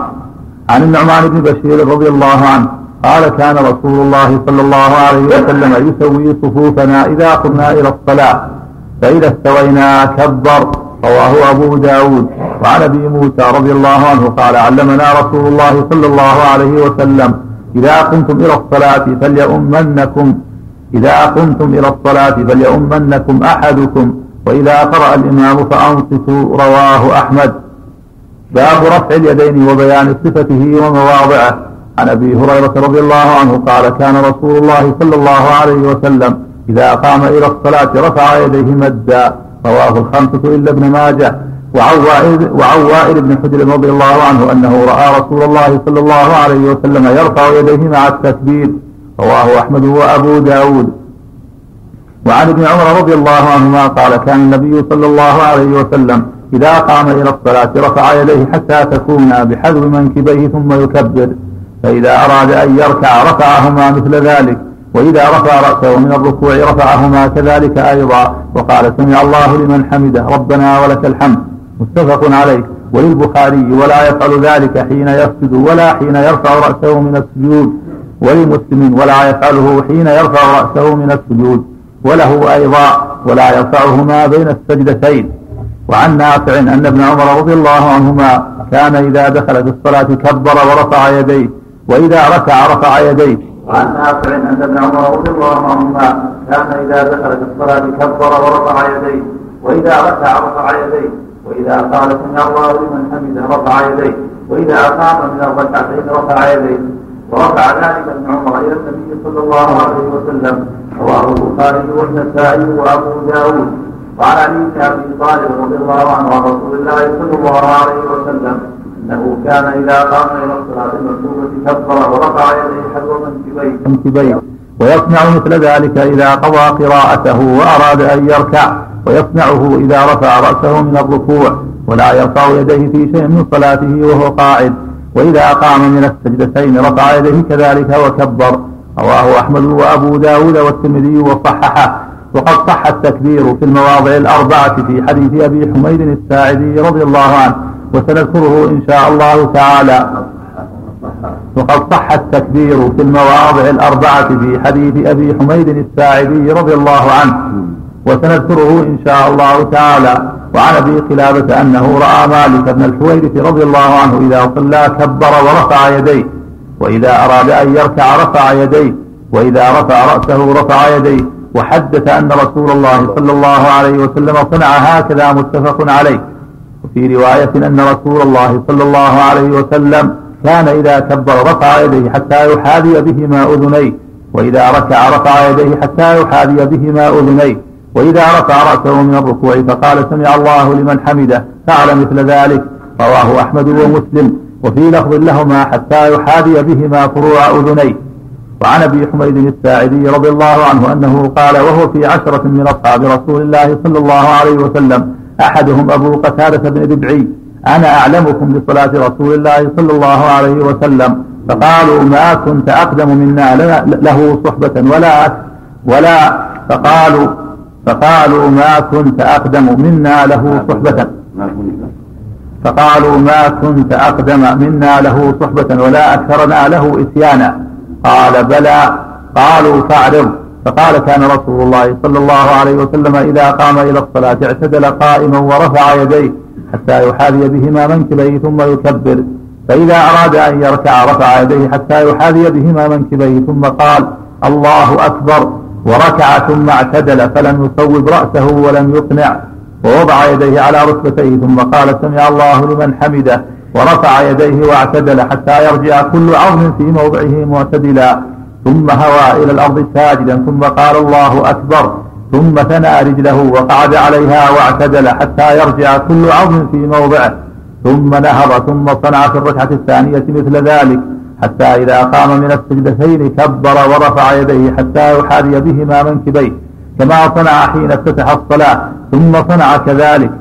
عن النعمان بن بشير رضي الله عنه قال كان رسول الله صلى الله عليه وسلم يسوي صفوفنا إذا قمنا إلى الصلاة. فإذا استوينا كبر. رواه أبو داود. وعن أبي موسى رضي الله عنه قال علمنا رسول الله صلى الله عليه وسلم إذا قمتم إلى الصلاة فليؤمنكم. إذا قمتم إلى الصلاة فليؤمنكم أحدكم. وإذا قرأ الإمام فأنصتوا رواه أحمد. باب رفع اليدين وبيان صفته ومواضعه. عن أبي هريرة رضي الله عنه قال كان رسول الله صلى الله عليه وسلم إذا قام إلى الصلاة رفع يديه مدا. رواه الخمسة إلا ابن ماجه. وعن وائل بن حجر رضي الله عنه أنه رأى رسول الله صلى الله عليه وسلم يرفع يديه مع التكبير رواه أحمد وأبو داود. وعن ابن عمر رضي الله عنهما قال كان النبي صلى الله عليه وسلم إذا قام إلى الصلاة رفع يديه حتى تكون بحذو منكبيه ثم يكبر. فإذا أراد أن يركع رفعهما مثل ذلك وإذا رفع رأسه من الركوع رفعهما كذلك أيضا. وقال سمع الله لمن حمده ربنا ولك الحمد. متفق عليه. وللبخاري ولا يفعل ذلك حين يسجد ولا حين يرفع رأسه من السجود. ولمسلم ولا يفعله حين يرفع رأسه من السجود. وله أيضا ولا يرفعهما بين السجدتين. وعن نافع أن ابن عمر رضي الله عنهما كان إذا دخل في الصلاة كبر ورفع يديه وإذا ركع رفع يديه. وعن نافع أن ابن عمر رضي الله عنهما كان إذا دخل في الصلاة كبر ورفع يديه وإذا ركع رفع يديه. وإذا قال سمع الله لمن حمده رفع يديه وإذا أقام من الركعتين رفع يديه. ورفع ذلك ابن عمر إلى النبي صلى الله عليه وسلم رواه البخاري والنسائي وأبو داود. وعن علي بن أبي طالب رضي الله عنه عن رسول الله صلى الله عليه وسلم أنه كان إذا قام إلى الصلاة المكتوبة كبر ورفع يديه حذو منكبيه ويصنع مثل ذلك إذا قضى قراءته وأراد أن يركع ويصنعه إذا رفع رأسه من الركوع ولا يرفع يديه في شيء من صلاته وهو قاعد. وإذا قام من السجدتين رفع يديه كذلك وكبر. رواه أحمد وأبو داود والترمذي وصححه. وقد صح التكبير في المواضع الأربعة في حديث أبي حميد الساعدي رضي الله عنه وسنذكره إن شاء الله تعالى. وقد صح التكبير في المواضع الأربعة في حديث أبي حميد الساعدي رضي الله عنه وسنذكره إن شاء الله تعالى. وعن أبي قلابة أنه رأى مالك بن الحويرث رضي الله عنه إذا صلى كبر ورفع يديه وإذا أراد أن يركع رفع يديه وإذا رفع رأسه رفع يديه وحدث أن رسول الله صلى الله عليه وسلم صنع هكذا متفق عليه. وفي رواية أن رسول الله صلى الله عليه وسلم كان إذا كبر رفع يديه حتى يحاذي بهما أذنيه وإذا ركع رفع يديه حتى يحاذي بهما أذنيه. وإذا رفع رأسه من الركوع فقال سمع الله لمن حمده فعل مثل ذلك. رواه أحمد ومسلم. وفي لفظ لهما حتى يحاذي بهما فروع أذنيه. وعن أبي حميد الساعدي رضي الله عنه أنه قال وهو في عشرة من أصحاب رسول الله صلى الله عليه وسلم. أحدهم أبو قتادة بن ربعي أنا أعلمكم بصلاة رسول الله صلى الله عليه وسلم. فقالوا ما كنت أقدم منا له صحبة ولا ولا فقالوا فقالوا ما كنت أقدم منا له صحبة. فقالوا ما كنت أقدم منا له صحبة ولا أكثرنا له إتيانا قال بلى. قالوا فاعرض. فقال كان رسول الله صلى الله عليه وسلم إذا قام إلى الصلاة اعتدل قائما ورفع يديه حتى يحاذي بهما منكبيه ثم يكبر. فإذا أراد أن يركع رفع يديه حتى يحاذي بهما منكبيه ثم قال الله أكبر. وركع ثم اعتدل فلم يصوب رأسه ولم يقنع ووضع يديه على ركبتيه ثم قال سمع الله لمن حمده ورفع يديه واعتدل حتى يرجع كل عظم في موضعه معتدلا ثم هوى إلى الأرض ساجدا ثم قال الله أكبر ثم ثنى رجله وقعد عليها واعتدل حتى يرجع كل عظم في موضعه ثم نهض ثم صنع في الركعة الثانية مثل ذلك. حتى إذا قام من السجدتين كبر ورفع يديه حتى يحاذي بهما منكبيه كما صنع حين افتتح الصلاة ثم صنع كذلك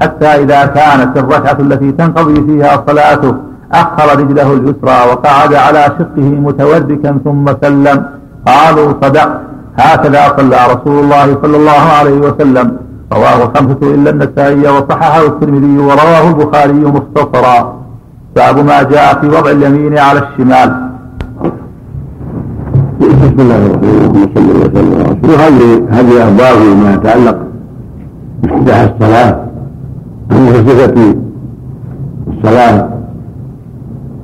حتى إذا كانت الركعة التي تنقضي فيها صلاته أخر رجله اليسرى وقعد على شقه متوركا ثم سلم. قالوا صدق. هكذا صلى رسول الله صلى الله عليه وسلم. رواه الخمسة إلا النسائي وصححه الترمذي ورواه البخاري مختصرا. باب ما جاء في وضع اليمين على الشمال. بسم الله الرحمن الرحيم. صلى الله وسلم. وهذه هذه أخبار فيما يتعلق بافتتاح الصلاة. عن صفة الصلاة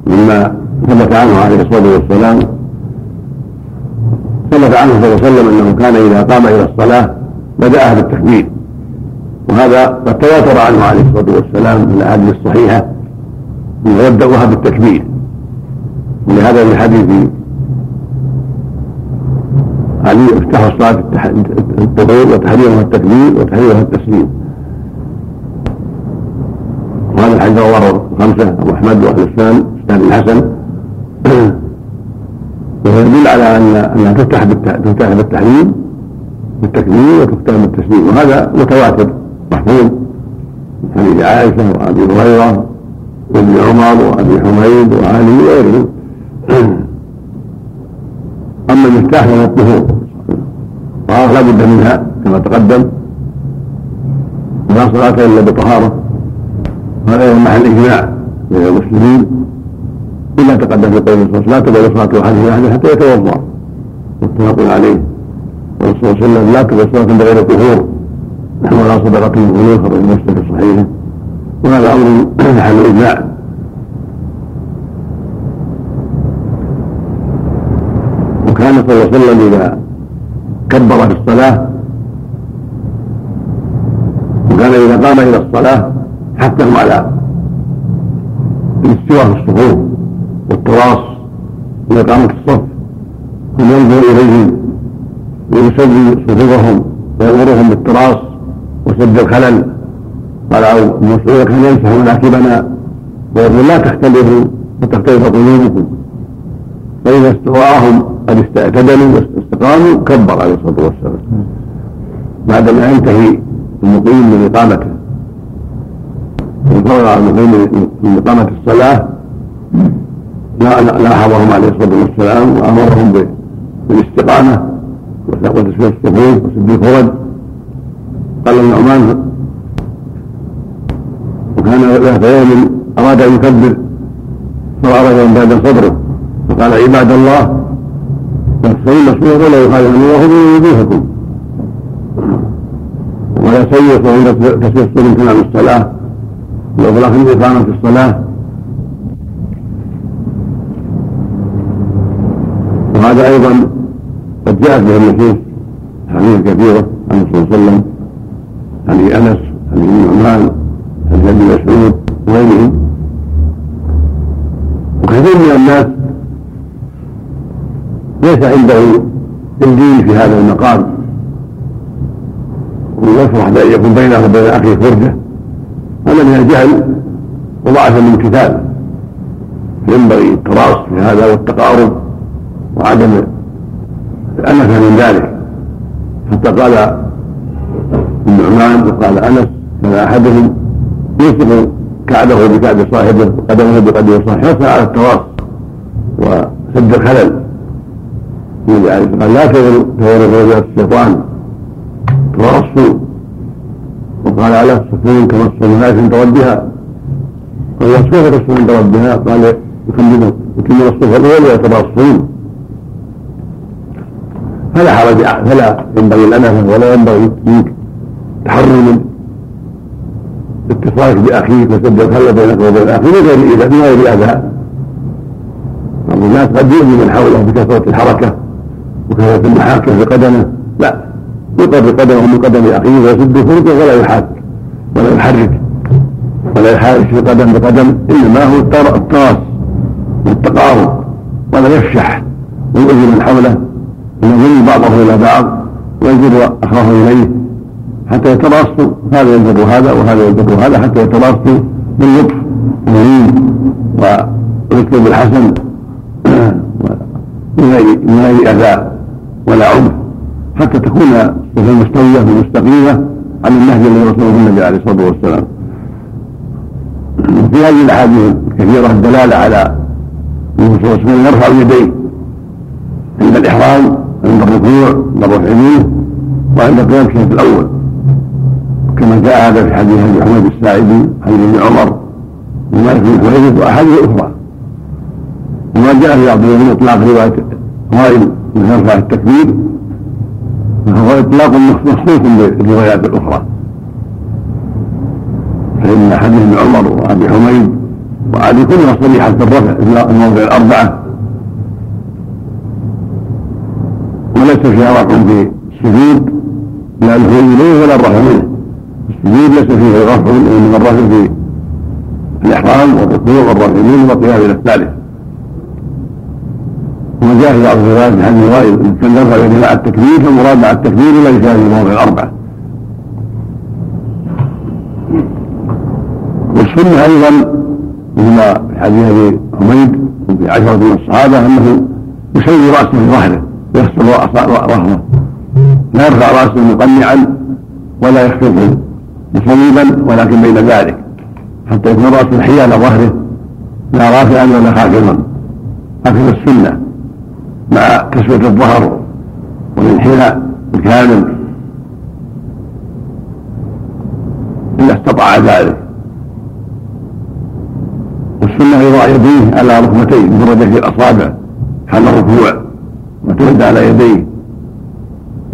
مما ثبت عنه عليه الصلاة والسلام. ثبت عنه صلى الله عليه وسلم أنه كان إذا قام إلى الصلاة بدأها بالتكبير وهذا قد تواتر عنه عليه الصلاة والسلام في الأحاديث الصحيحة. انه يبداها بالتكبير. ولهذا في حديث علي افتح الصلاة التطوير وتحريرها التكبير وتحريرها التسليم. وهذا الحديث رواه الخمسة أبو أحمد وأهل السنن إسناد الحسن. وهو يدل على أن أنها تفتح تفتح بالتحريم بالتكبير وتفتح بالتسليم. وهذا متواتر محفوظ من حديث عائشة وأبي هريرة وابن عمر وأبي حميد وعلي وغيرهم. أما المفتاح فهو الطهور الطهارة لا بد منها كما تقدم. لا صلاة إلا بطهارة. هذا هو محل إجماع بين المسلمين. إلا تقدم في قول الرسول لا تقبل صلاة أحدهم أحد حتى يتوضأ. متفق عليه. والرسول صلى الله عليه وسلم لا تقبل صلاة بغير طهور. نحو لا صدقة غلول خرج مسلم في صحيحه. وهذا أمر محل إجماع وكان صلى الله عليه وسلم إذا كبر في الصلاة وكان إذا قام إلى الصلاة حثهم على الاستواء في الصفوف والتراص وإقامة الصف ثم ينظر إليهم ويسوي صفوفهم ويأمرهم بالتراص وسد الخلل. قال أو مسعود كان يمسح مناكبنا ويقول لا تختلفوا فتختلف قلوبكم. فإذا استواهم قد اعتدلوا واستقاموا كبر عليه الصلاة والسلام. بعدما ينتهي المقيم من إقامته. وفرغ المقيم من إقامة الصلاة. لاحظهم عليه الصلاة والسلام وأمرهم بالاستقامة. وتسوية الصفوف وسد الفرج. قال النعمان وكان ذات يوم أراد أن يكبر فرأى بعد صدره. فقال عباد الله فإن مسؤول ولا يخالف الله من وجوهكم. ولا سيئ عند تسوية من تمام الصلاة. وإغلاق إقامة الصلاة. وهذا أيضا قد جاءت به النصوص حديث كثيرة عن الرسول صلى الله عليه وسلم حديث أنس حديث النعمان حديث أبي مسعود وغيرهم وكثير من الناس ليس عنده الدين في هذا المقام. ويفرح بأن يكون بينه وبين أخيه فرجة. هذا من الجهل وضعف من الكتاب. ينبغي التراص في هذا والتقارب وعدم أنس من ذلك. حتى قال النعمان وقال أنس كان أحدهم يلصق كعبه بكعب صاحبه وقدمه بقدم صاحبه حرصا على التواصل وسد الخلل. يعني قال لا تغروا تغروا الشيطان. تواصوا وقال على السكون كما الصلاة عند ربها. قال كيف تصوم عند ربها؟ قال يكمل الصف الأول ويتراصون فلا حرج فلا ينبغي الانفه ولا ينبغي منك تحرم اتصالك باخيك وسد الخلة بينك وبين اخيك من غير اذى من غير اذى بعض الناس قد يؤذي من حوله بكثرة الحركة وكثرة المحاكه بقدمه لا يقر بقدمه من قدم أخيه ويسد فرجه ولا يحاك ولا يحرك ولا يحارش في قدم بقدم إنما هو التراص والتقارب ولا يفشح ويؤذي من حوله ويظن بعضه إلى بعض ويجر أخاه إليه. حتى يتراصوا هذا يجر هذا وهذا يجر هذا حتى يتراصوا باللطف واللين والاسلوب الحسن من غير اذى ولا عنف حتى تكون الصفه مستويه ومستقيمه عن النهج الذي رسوله النبي عليه الصلاة والسلام. في هذه الأحاديث الكثيرة الدلالة على أن صلى الله عليه يرفع يديه عند الإحرام عند الركوع عند الرفع منه وعند قيام الشهر الأول. كما جاء هذا في حديث ابي حميد الساعدي حديث ابن عمر ومالك بن حويرث وأحاديث أخرى. وما جاء في بعض من إطلاق رواية وائل من يرفع التكبير فهو إطلاق مخصوص بالروايات الاخرى فإن حديث ابن عمر وأبي حميد وعلي كلها صريحه في الرفع في الموضع الأربعة. وليس فيها رفع في السجود لا الهوي إليه ولا الرفع منه. السجود ليس فيه رفع من الرفع في الإحرام والركوع والرفع منه والقيام إلى الثالث وجاء في بعض الروايات حديث وائل أن يده مع التكبير فالمراد مع التكبير ليس في الموضع الأربعة. والسنة أيضا مثل حديث أبي حميد وفي عشرة من الصحابة أنه يسوي رأسه في ظهره ويحصل رهبه لا يرفع رأسه مقنعا ولا يخفضه. مصيبا ولكن بين ذلك حتى يكون راسه حيال ظهره لا رافعا ولا خافضا هكذا السنة مع كسوة الظهر والانحناء الكامل إذا استطاع ذلك. والسنة يضع يديه على ركبتيه مفرده في الأصابع حال الركوع وتمد على يديه.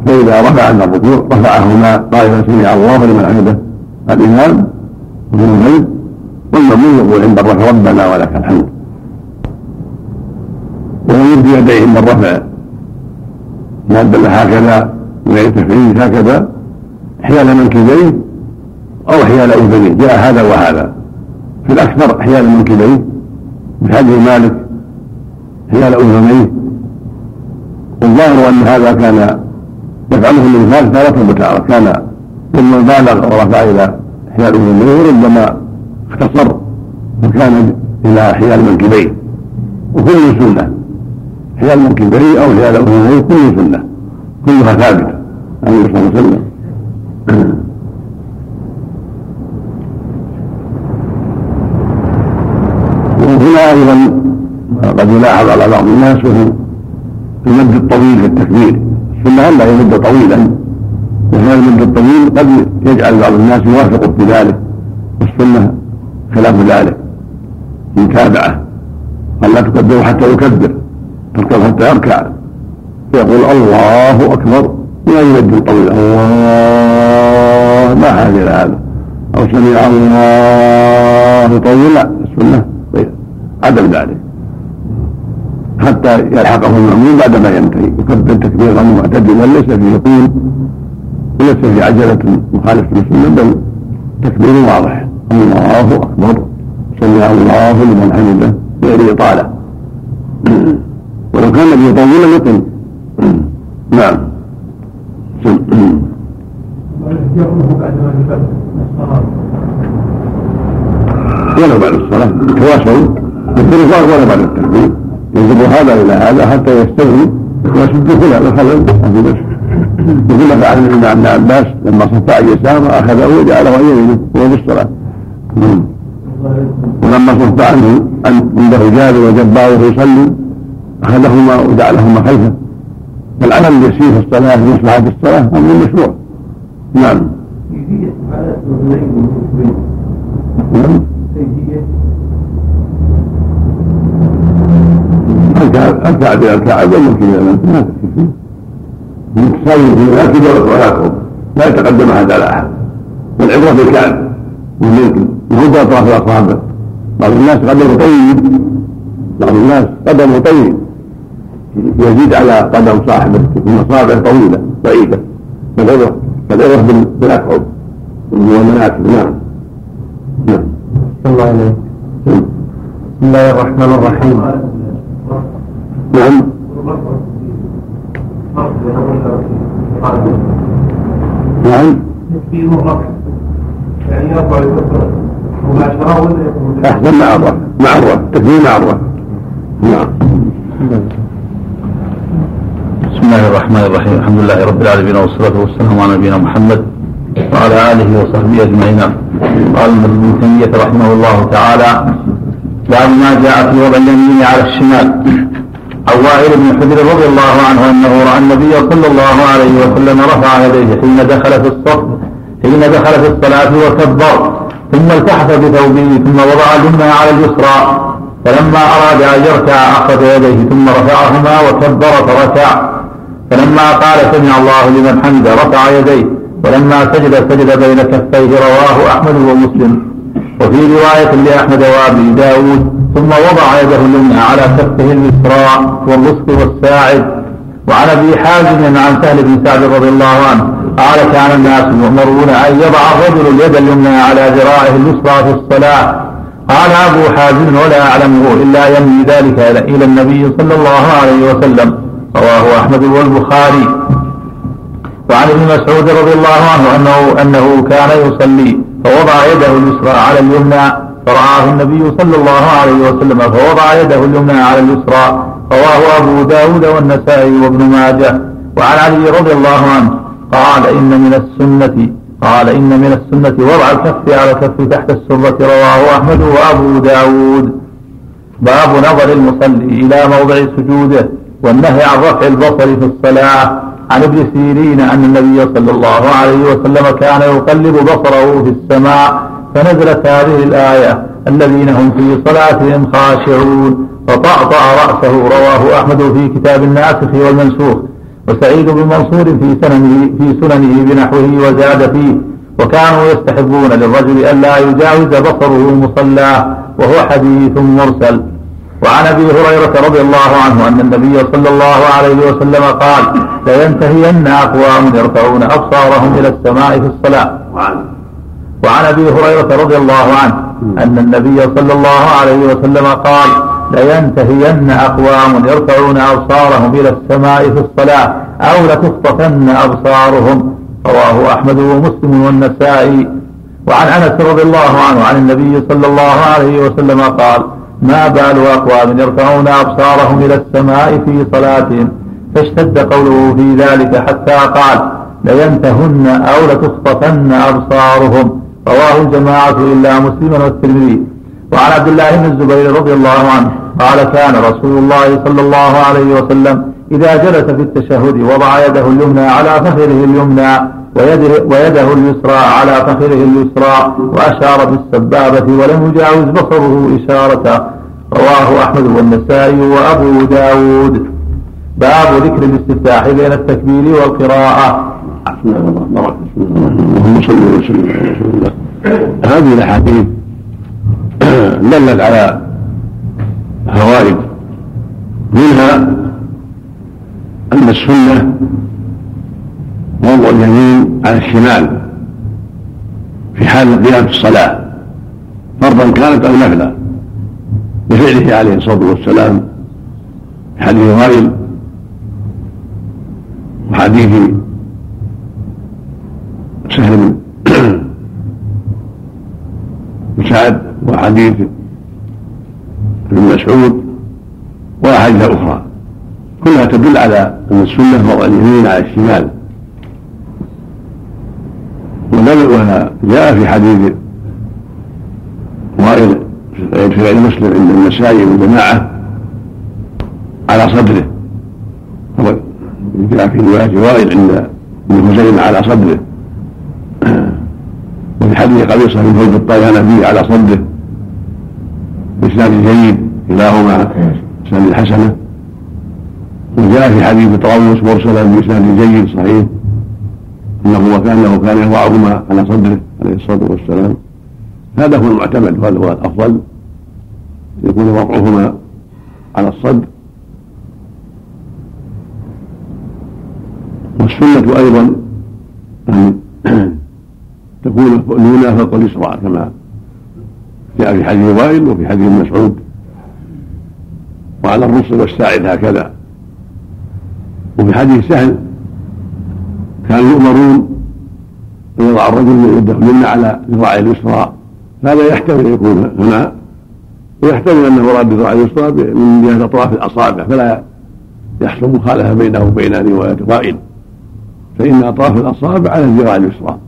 فإذا رفع عند الركوع رفعهما قائلا سمع الله لمن حمده الإمام وفي الغيب والمأمون يقول عند الرفع. ربنا ولك الحمد. ويمد يديه عند الرفع مادة هكذا وغير تفعيل هكذا حيال منكبيه أو حيال أذنيه جاء هذا وهذا. في الأكثر حيال منكبيه بحديث مالك حيال أذنيه والظاهر أن هذا كان يفعله النبي تارة وتارة كان ثم بالغ ورفع إلى حيال أذنيه وربما اختصر فكان إلى حيال منكبيه وكل سنة. حيال منكبيه أو حيال أذنيه كل سنة. كلها ثابتة. عن النبي صلى الله عليه وسلم. وهنا أيضا قد يلاحظ على بعض الناس وهو المد الطويل في التكبير. السنة ألا يمد طويلا. وهذا المد الطويل قد يجعل بعض الناس يوافق في ذلك والسنة خلاف ذلك متابعة. قال لا تكبروا حتى يكبر تركب حتى يركع. يقول الله أكبر لا يمد طويل الله ما حاجة إلى هذا. أو سمع الله طويل لا السنة عدم ذلك. حتى يلحقه المأمون بعدما ينتهي. يكبر تكبيرا معتدلا ليس فيه طول وليس في عجلة مخالفة للسنة بل تكبير واضح. الله أكبر. سمع الله لمن حمده غير إطالة. ولو كان النبي يطول يطل نعم. ولا بعد الصلاة. تواصلوا يكون ولا بعد التكبير. يجب هذا إلى هذا حتى يستوي وسد كلا الخلل. في بس مثل ما فعل ابن عباس لما صف عن يساره أخذه وجعله عن يمينه وهو بالصلاه ولما صف عنه عنده جابر وجباره يصلي أخذهما وجعلهما خلفة. فالعمل اليسير في الصلاة في مصلحه الصلاة أمر مشروع. نعم. نعم. الكعب إلى الكعب وممكن إلى ما تكفي في لا كبر ولا لا يتقدم احد على احد والعبرة بالكعب. والممكن وهو اطراف الأصابع. بعض الناس قدمه طيب. بعض الناس قدمه طيب. يزيد على قدم صاحبه. في مصابع طويلة بعيده فالعبره فالعبرة بالاكعب والمناكب نعم. نعم. الله عليك بسم الله الرحمن الرحيم. نعم. نعم. يعني يرفع مباشرة ولا أحسن مع الرفع مع الرفع نعم. بسم الله الرحمن الرحيم. الحمد لله رب العالمين والصلاة والسلام على نبينا محمد وعلى آله وصحبه أجمعين. قال ابن تيمية رحمه الله تعالى بعد ما جاء في وضع اليمين على الشمال وائل بن حجر رضي الله عنه أنه رأى النبي صلى الله عليه وسلم رفع يديه حين دخل في الصف حين دخل في الصلاة وكبر. ثم التحف بثوبه ثم وضع اليمنى على اليسرى. فلما أراد أن يركع أخذ يديه ثم رفعهما وكبر فركع. فلما قال سمع الله لمن حمد رفع يديه. ولما سجد سجد بين كفيه رواه أحمد ومسلم. وفي رواية لأحمد وأبي داود ثم وضع يده اليمنى على كفه اليسرى والوسط والساعد. وعن أبي حازم عن سهل بن سعد رضي الله عنه قال كان الناس يؤمرون أن يضع الرجل اليد اليمنى على ذراعه اليسرى في الصلاة. قال أبو حازم ولا اعلمه إلا ينوي ذلك إلى النبي صلى الله عليه وسلم. رواه أحمد والبخاري. وعن ابن مسعود رضي الله عنه انه أنه كان يصلي فوضع يده اليسرى على اليمنى فرآه النبي صلى الله عليه وسلم فوضع يده اليمنى على اليسرى رواه أبو داود والنسائي وابن ماجه وعن علي رضي الله عنه قال إن من السنة قال إن من السنة وضع الكف على الكف تحت السرة رواه أحمد وأبو داود. باب نظر المصلي إلى موضع سجوده والنهي عن رفع البصر في الصلاة. عن ابن سيرين أن النبي صلى الله عليه وسلم كان يقلب بصره في السماء فنزلت هذه الآية الذين هم في صلاتهم خاشعون. فطأطأ رأسه رواه أحمد في كتاب الناسخ والمنسوخ. وسعيد بن منصور في سننه في سننه بنحوه وزاد فيه. وكانوا يستحبون للرجل ألا يجاوز بصره مصلاه وهو حديث مرسل. وعن أبي هريرة رضي الله عنه أن النبي صلى الله عليه وسلم قال لينتهين أقوام يرفعون أبصارهم إلى السماء في الصلاة. وعن أبي هريرة رضي الله عنه أن النبي صلى الله عليه وسلم قال لينتهين أقوام يرفعون أبصارهم إلى السماء في الصلاة أو لتخطفن أبصارهم. رواه أحمد ومسلم والنسائي. وعن أنس رضي الله عنه عن النبي صلى الله عليه وسلم قال ما بال أقوام يرفعون أبصارهم إلى السماء في صلاتهم. فاشتد قوله في ذلك حتى قال لينتهن أو لتخطفن أبصارهم. رواه الجماعة إلا مسلما والترمذي. وعن عبد الله بن الزبير رضي الله عنه قال كان رسول الله صلى الله عليه وسلم إذا جلس في التشهد وضع يده اليمنى على فخذه اليمنى ويده, ويده اليسرى على فخذه اليسرى وأشار بالسبابة ولم يجاوز بصره إشارة. رواه أحمد والنسائي وأبو داود. باب ذكر الاستفتاح بين التكبير والقراءة. اللهم صل وسلم على رسول الله هذه الأحاديث دلت على فوائد. منها أن السنة وضع اليمين على الشمال في حال القيام في الصلاة فرضا كانت أو نفلا بفعله عليه الصلاة والسلام في حديث وائل وحديث سهل بن سعد وحديث ابن مسعود وأحاديث أخرى. كلها تدل على أن السنة وضع اليمين على الشمال. وجاء في حديث وائل في غير مسلم عند النسائي والجماعة على صدره. جاء في رواية وائل عند ابن على صدره. حديث قبيصة بن فوز الطيالبي على صدره بإسناد جيد. كلاهما إسناد حسنة. وجاء في حديث طاووس مرسلا بإسناد جيد صحيح. إنه وكأنه كان يضعهما على صدره عليه الصلاة والسلام. هذا هو المعتمد وهذا هو الأفضل. يكون وضعهما على الصدر والسنة أيضا أن تكون اليمنى فوق اليسرى كما جاء في حديث وائل وفي حديث مسعود. وعلى الرسل والساعد هكذا. وفي حديث سهل كانوا يؤمرون أن يضع الرجل يده اليمنى على ذراع اليسرى. هذا يحتمل أن يكون هنا ويحتمل أنه مراد بذراع اليسرى من جهة أطراف الأصابع فلا يحصل مخالفه بينه وبين رواية وائل. فإن أطراف الأصابع على الذراع اليسرى.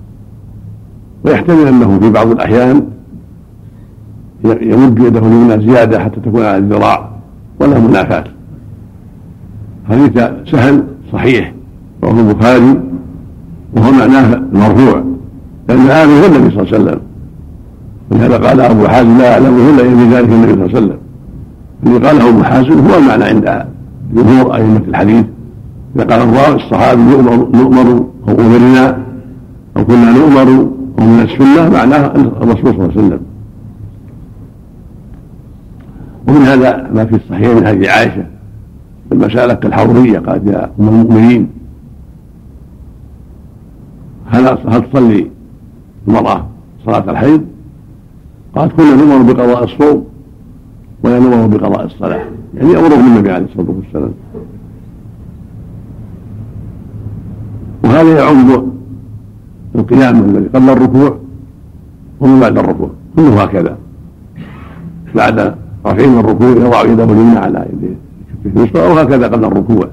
ويحتمل أنه في بعض الأحيان يمد يده اليمنى زيادة حتى تكون على الذراع ولا منافاة. حديث سهل صحيح رواه البخاري وهو معناه المرفوع لأن هذا هو النبي صلى الله عليه وسلم. ولهذا قال أبو حازم لا أعلمه إلا يرمي ذلك النبي صلى الله عليه وسلم. الذي قاله أبو حازم هو المعنى عند جمهور أئمة الحديث. إذا قال الراوي الصحابي يؤمر نؤمر أو أمرنا أو كنا نؤمر أو من السنة معناه الرسول صلى الله عليه وسلم ومن هذا ما في الصحيح من حديث عائشة المسألة الحضرية قالت يا أم المؤمنين هل هل تصلي المرأة صلاة الحيض؟ قالت كنا نؤمر بقضاء الصوم ولا نؤمر بقضاء الصلاة يعني أمره النبي عليه الصلاة والسلام وهذا يعم القيام الذي قبل الركوع ومن بعد الركوع كله هكذا. بعد رفعه من الركوع يضع يده اليمنى على يده. اليسرى وهكذا قبل الركوع.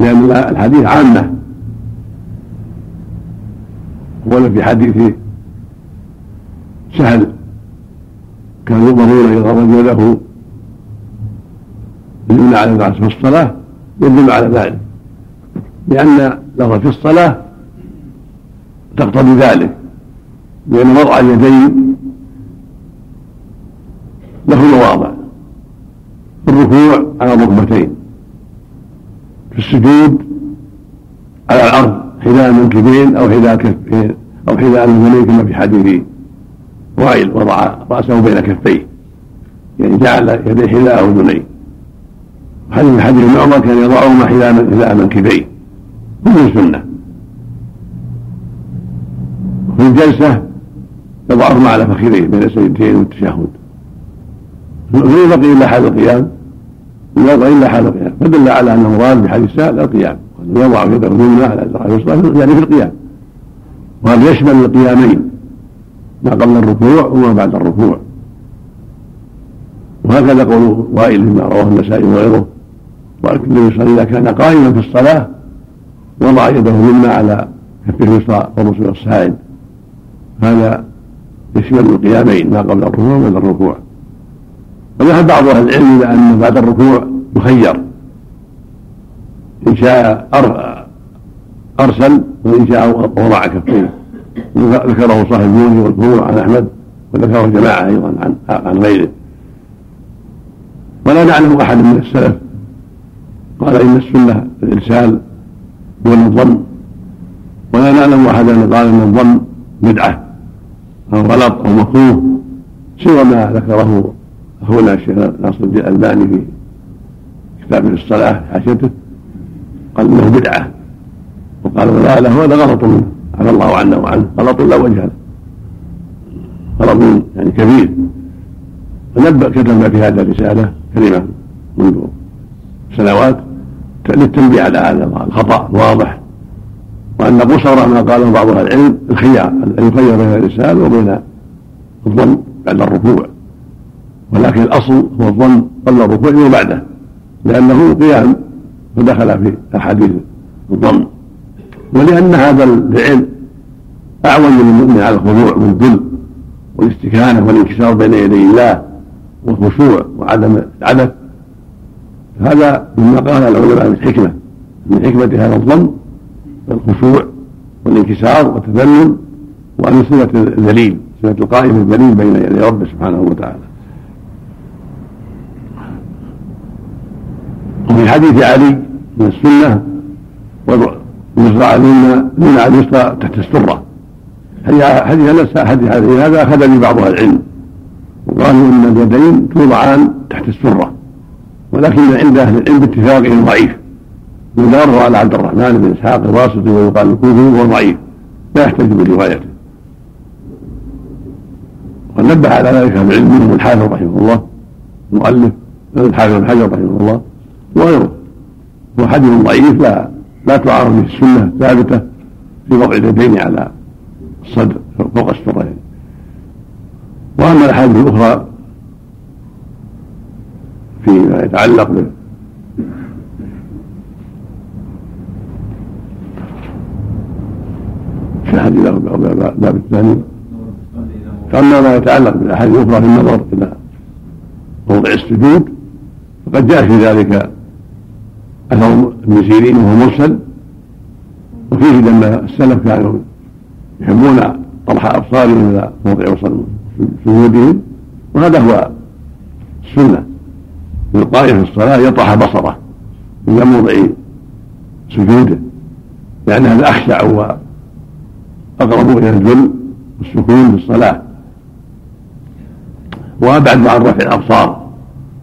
لأن الحديث عامة. ولا في حديث سهل. كانوا يؤمرون إذا رجله اليمنى على الراس في الصلاة يدل على ذلك. لأن لفظ في الصلاة تقتضي ذلك لأن وضع اليدين له مواضع في الركوع على الركبتين في السجود على الأرض حذاء المنكبين أو حذاء أو حذاء الاذنين كما في حديث وائل وضع رأسه بين كفيه يعني جعل يديه حذاء أذنيه. حديث حديث ابن عمر كان يضعهما حذاء حذاء منكبيه؟ كل سنه في الجلسة يضعهما على فخذيه بين السجدتين والتشهد. فلا بقي إلا حال القيام. لا إلا حال القيام. فدل على أنه مراد بحديث سهل القيام. يضع يده اليمنى على الذراع اليسرى يعني في القيام. وهذا يشمل القيامين ما قبل الركوع وما بعد الركوع. وهكذا قول وائل فيما رواه النسائي وغيره. النبي صلى إذا كان قائما في الصلاة وضع يده اليمنى على كفه اليسرى ورسول الساعد هذا يشمل القيامين ما قبل الركوع وبعد الركوع. وذهب بعض أهل العلم إلى أن بعد الركوع مخير. إن شاء أرسل وإن شاء وضع كفيه. ذكره صاحب الموني والفروع عن أحمد وذكره جماعة أيضا عن عن غيره. ولا نعلم أحد من السلف قال إن السنة الإرسال دون الظن. ولا نعلم أحدا قال إن الظن بدعة. أو غلط أو مكروه سوى ما ذكره أخونا الشيخ ناصر الدين الألباني في كتابه الصلاة حاشيته. قال انه بدعة. وقال لا لا هذا غلط منه عفى الله عنا وعنه غلط لا وجه له غلط يعني كبير. فنبأ كتب في هذا الرسالة كلمة منذ سنوات للتنبيه على هذا الخطأ الواضح. وأن قصر ما قاله بعض أهل العلم الخيار أن يخير بين الإرسال وبين الظن بعد الركوع. ولكن الأصل هو الظن قبل الركوع وبعده لأنه قيام ودخل في أحاديث الضم ولأن هذا الفعل أعون للمؤمن على الخضوع والذل والاستكانة والانكسار بين يدي الله والخشوع وعدم العبث هذا مما قال العلماء من حكمة من حكمة هذا الضم الخشوع والانكسار والتذلل وأن صفة الذليل صفة القائم الذليل بين يدي ربه سبحانه وتعالى. وفي حديث علي من السنة وضع اليمنى على اليسرى تحت السرة. حديث انس حديث هذا أخذ به بعض أهل العلم. وقالوا إن اليدين توضعان تحت السرة. ولكن عند أهل العلم باتفاقهم ضعيف. يدار على عبد الرحمن بن إسحاق الواسطي ويقال الكوفي وهو ضعيف لا يحتج بروايته. ونبه على ذلك أهل العلم منهم الحافظ رحمه الله المؤلف الحافظ بن حجر رحمه الله وغيره. هو حديث ضعيف لا لا تعارض به السنة الثابته في وضع اليدين على الصدر فوق السرين. وأما الأحاديث الأخرى فيما يتعلق في الحديث الباب الثاني. فأما ما يتعلق بالأحاديث الأخرى في النظر إلى موضع السجود فقد جاء في ذلك أثر ابن سيرين وهو مرسل. وفيه لما السلف كانوا يحبون طرح ابصارهم إلى موضع سجودهم وهذا هو السنة. من القائم في الصلاة يطرح بصره إلى موضع سجوده لأن هذا أخشع واقرب إلى الذل والسكون في الصلاه وابعد عن رفع الأبصار.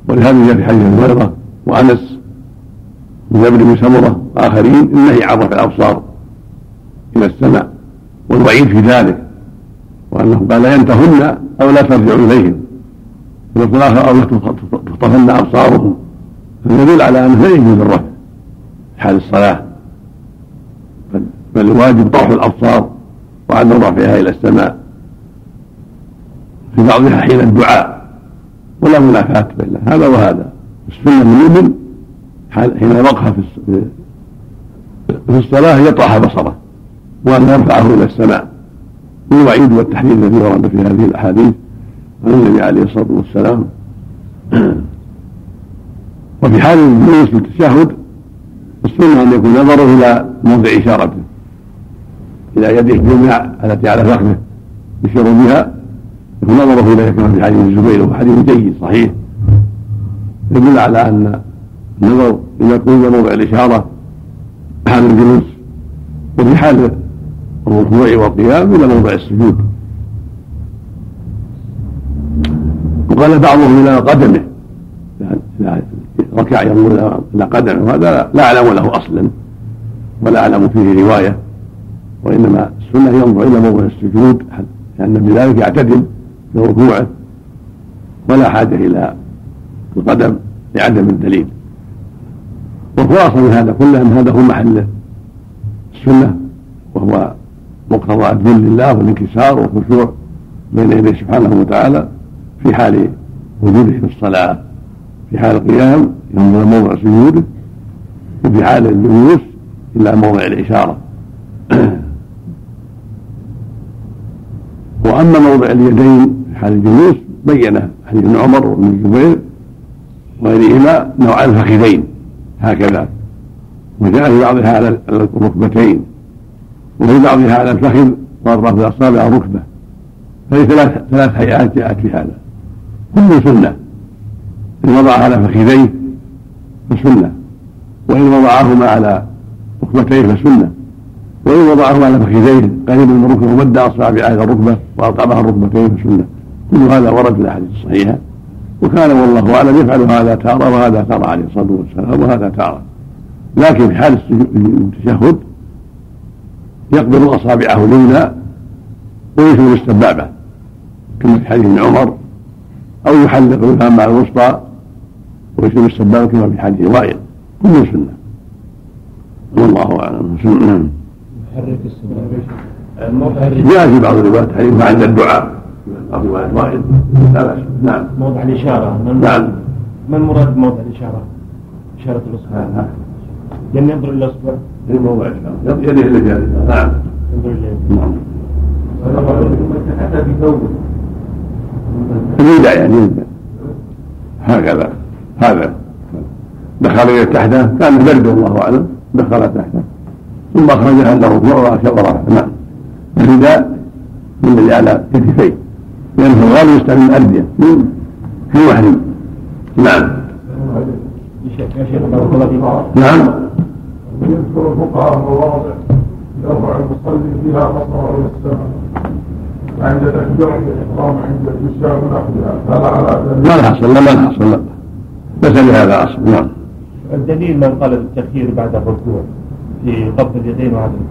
ولهذا جاء في حديث هريرة وأنس من ابن بن سمرة وآخرين النهي عن رفع الأبصار إلى السماء. والوعيد في ذلك. وأنه قال لا ينتهن أو لا ترجعوا إليهم. ويقول آخر أو لا تخطفن أبصارهم. فيدل على أنه لا يجوز الرفع حال الصلاة. بل الواجب طرح الأبصار. وعدم رفعها إلى السماء. في بعضها حين الدعاء. ولا منافاة بين هذا وهذا. السنة المؤمن حين وقف في الصلاة يطرح بصره. وأن يرفعه إلى السماء. والوعيد والتحذير الذي ورد في هذه الأحاديث. عن النبي عليه الصلاة والسلام. وفي حال الجلوس في التشهد السنة أن يكون نظره إلى موضع إشارته. إلى يده الجمع التي على فخذه يشير بها يكون نظره إليها كما في حديث الزبير وهو حديث جيد صحيح. يدل على أن النظر إذا يكون موضع الإشارة حال الجلوس وفي حال الركوع والقيام إلى موضع السجود. وقال بعضهم إلى قدمه ركع ينظر إلى قدمه وهذا لا أعلم له أصلا ولا أعلم فيه رواية. وإنما السنة ينظر إلى موضع السجود لأن بذلك يعتدل في ركوعه ولا حاجة إلى القدم لعدم الدليل. والخلاصة من هذا كله أن هذا هو محل السنة وهو مقتضى الذل لله والانكسار والخشوع بين يديه سبحانه وتعالى في حال وجوده في الصلاة في حال القيام ينظر موضع سجوده وفي حال الجلوس إلى موضع الإشارة. وأما موضع اليدين حال الجلوس بينه حديث ابن عمر وابن الزبير وغيرهما نوع الفخذين هكذا. وجاء في بعضها على الركبتين وفي بعضها على الفخذ وأطراف الأصابع الركبة فهي ثلاث ثلاث هيئات جاءت في هذا. كل سنة. إن وضعها على فخذيه فسنة وإن وضعهما على ركبتيه فسنة. وإن وضعهما على فخذيه قريب من الركبة ومد أصابعه إلى الركبة وأطعمها الركبتين فسنة كل هذا ورد في الأحاديث الصحيحة. وكان والله أعلم يفعل هذا تارة وهذا تارة عليه الصلاة والسلام وهذا تارة. لكن في حال التشهد يقبض أصابعه اليمنى ويشمل السبابه كما في حديث عمر أو يحلق الفم مع الوسطى ويشمل السبابه كما في حديث وائل. كل سنة. والله أعلم. نعم. جاء في بعض الروايات حديث عند الدعاء بعض روايات وائل لا بأس. نعم. موضع الإشارة. نعم. ما المراد بموضع الإشارة؟ إشارة الأصبع. لأن ينظر إلى الأصبع؟ في موضع الإشارة. يده إلى جانب نعم. ينظر إلى نعم. يودع يعني هكذا. هذا. دخل إلى تحته كان برد والله أعلم. دخل تحته. ثم أخرجها عند الركوع ورفعها نعم. الرداء من الذي على كتفيه لأنه في الغالب يستعمل الأردية من في محرم نعم. نعم. يذكر الفقهاء مواضع يرفع المصلي فيها بصره إلى السماء عند تكبيرة الإحرام عند الإشاء ونحوها هذا على ما الحصل لا ما الحصل لا ليس لهذا أصل. نعم. الدليل من قال بالتأخير بعد الركوع. في قبض اليدين وعدم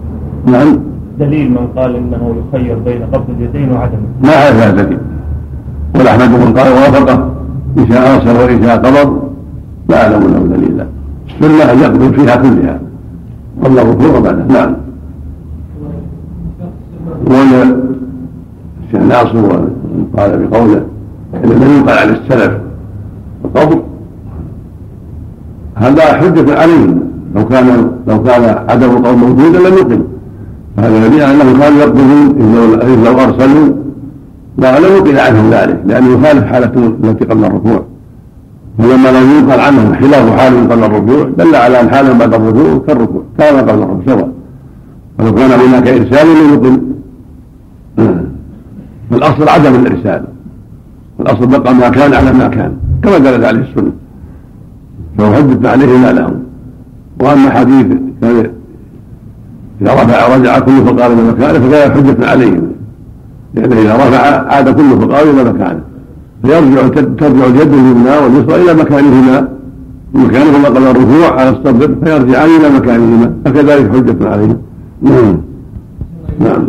نعم. دليل من قال إنه يخير بين قبض اليدين وعدم ما هذا دليل والأحمد من قال وافقه إن شاء أرسل وإن شاء قبض. لا أعلم له. دليلا السنة أن يقبل فيها كلها. قبل الركوع وبعده نعم. وأن الشيخ ناصر قال بقوله إن لم يقال عن السلف القبض هذا حجة عليهم. لو كان لو كان عدم القول موجودا لم يقل هذا يدل على انهم كانوا يقبضون إذ لو أرسلوا لا لم يقل عنهم ذلك لأنه يخالف حالته التي قبل الركوع ولما لم ينقل عنهم خلاف حالهم قبل الركوع دل على أن حالهم بعد الركوع كالركوع كان قبل الركوع سواء. ولو كان هناك إرسال لم يقل فالاصل عدم الإرسال. الأصل بقى ما كان على ما كان كما دلت عليه السنة. فهو حجة عليه ما لهم وأما حديث إذا رفع رجع كل فقار إلى مكانه فكان حجة عليهم. لأنه إذا رفع عاد كل فقار إلى مكانه. فيرجع ترجع اليد اليمنى واليسرى إلى مكانهما. مكانهما قبل الركوع على الصدر فيرجعان إلى مكانهما. فكذلك حجة عليهم. نعم. نعم.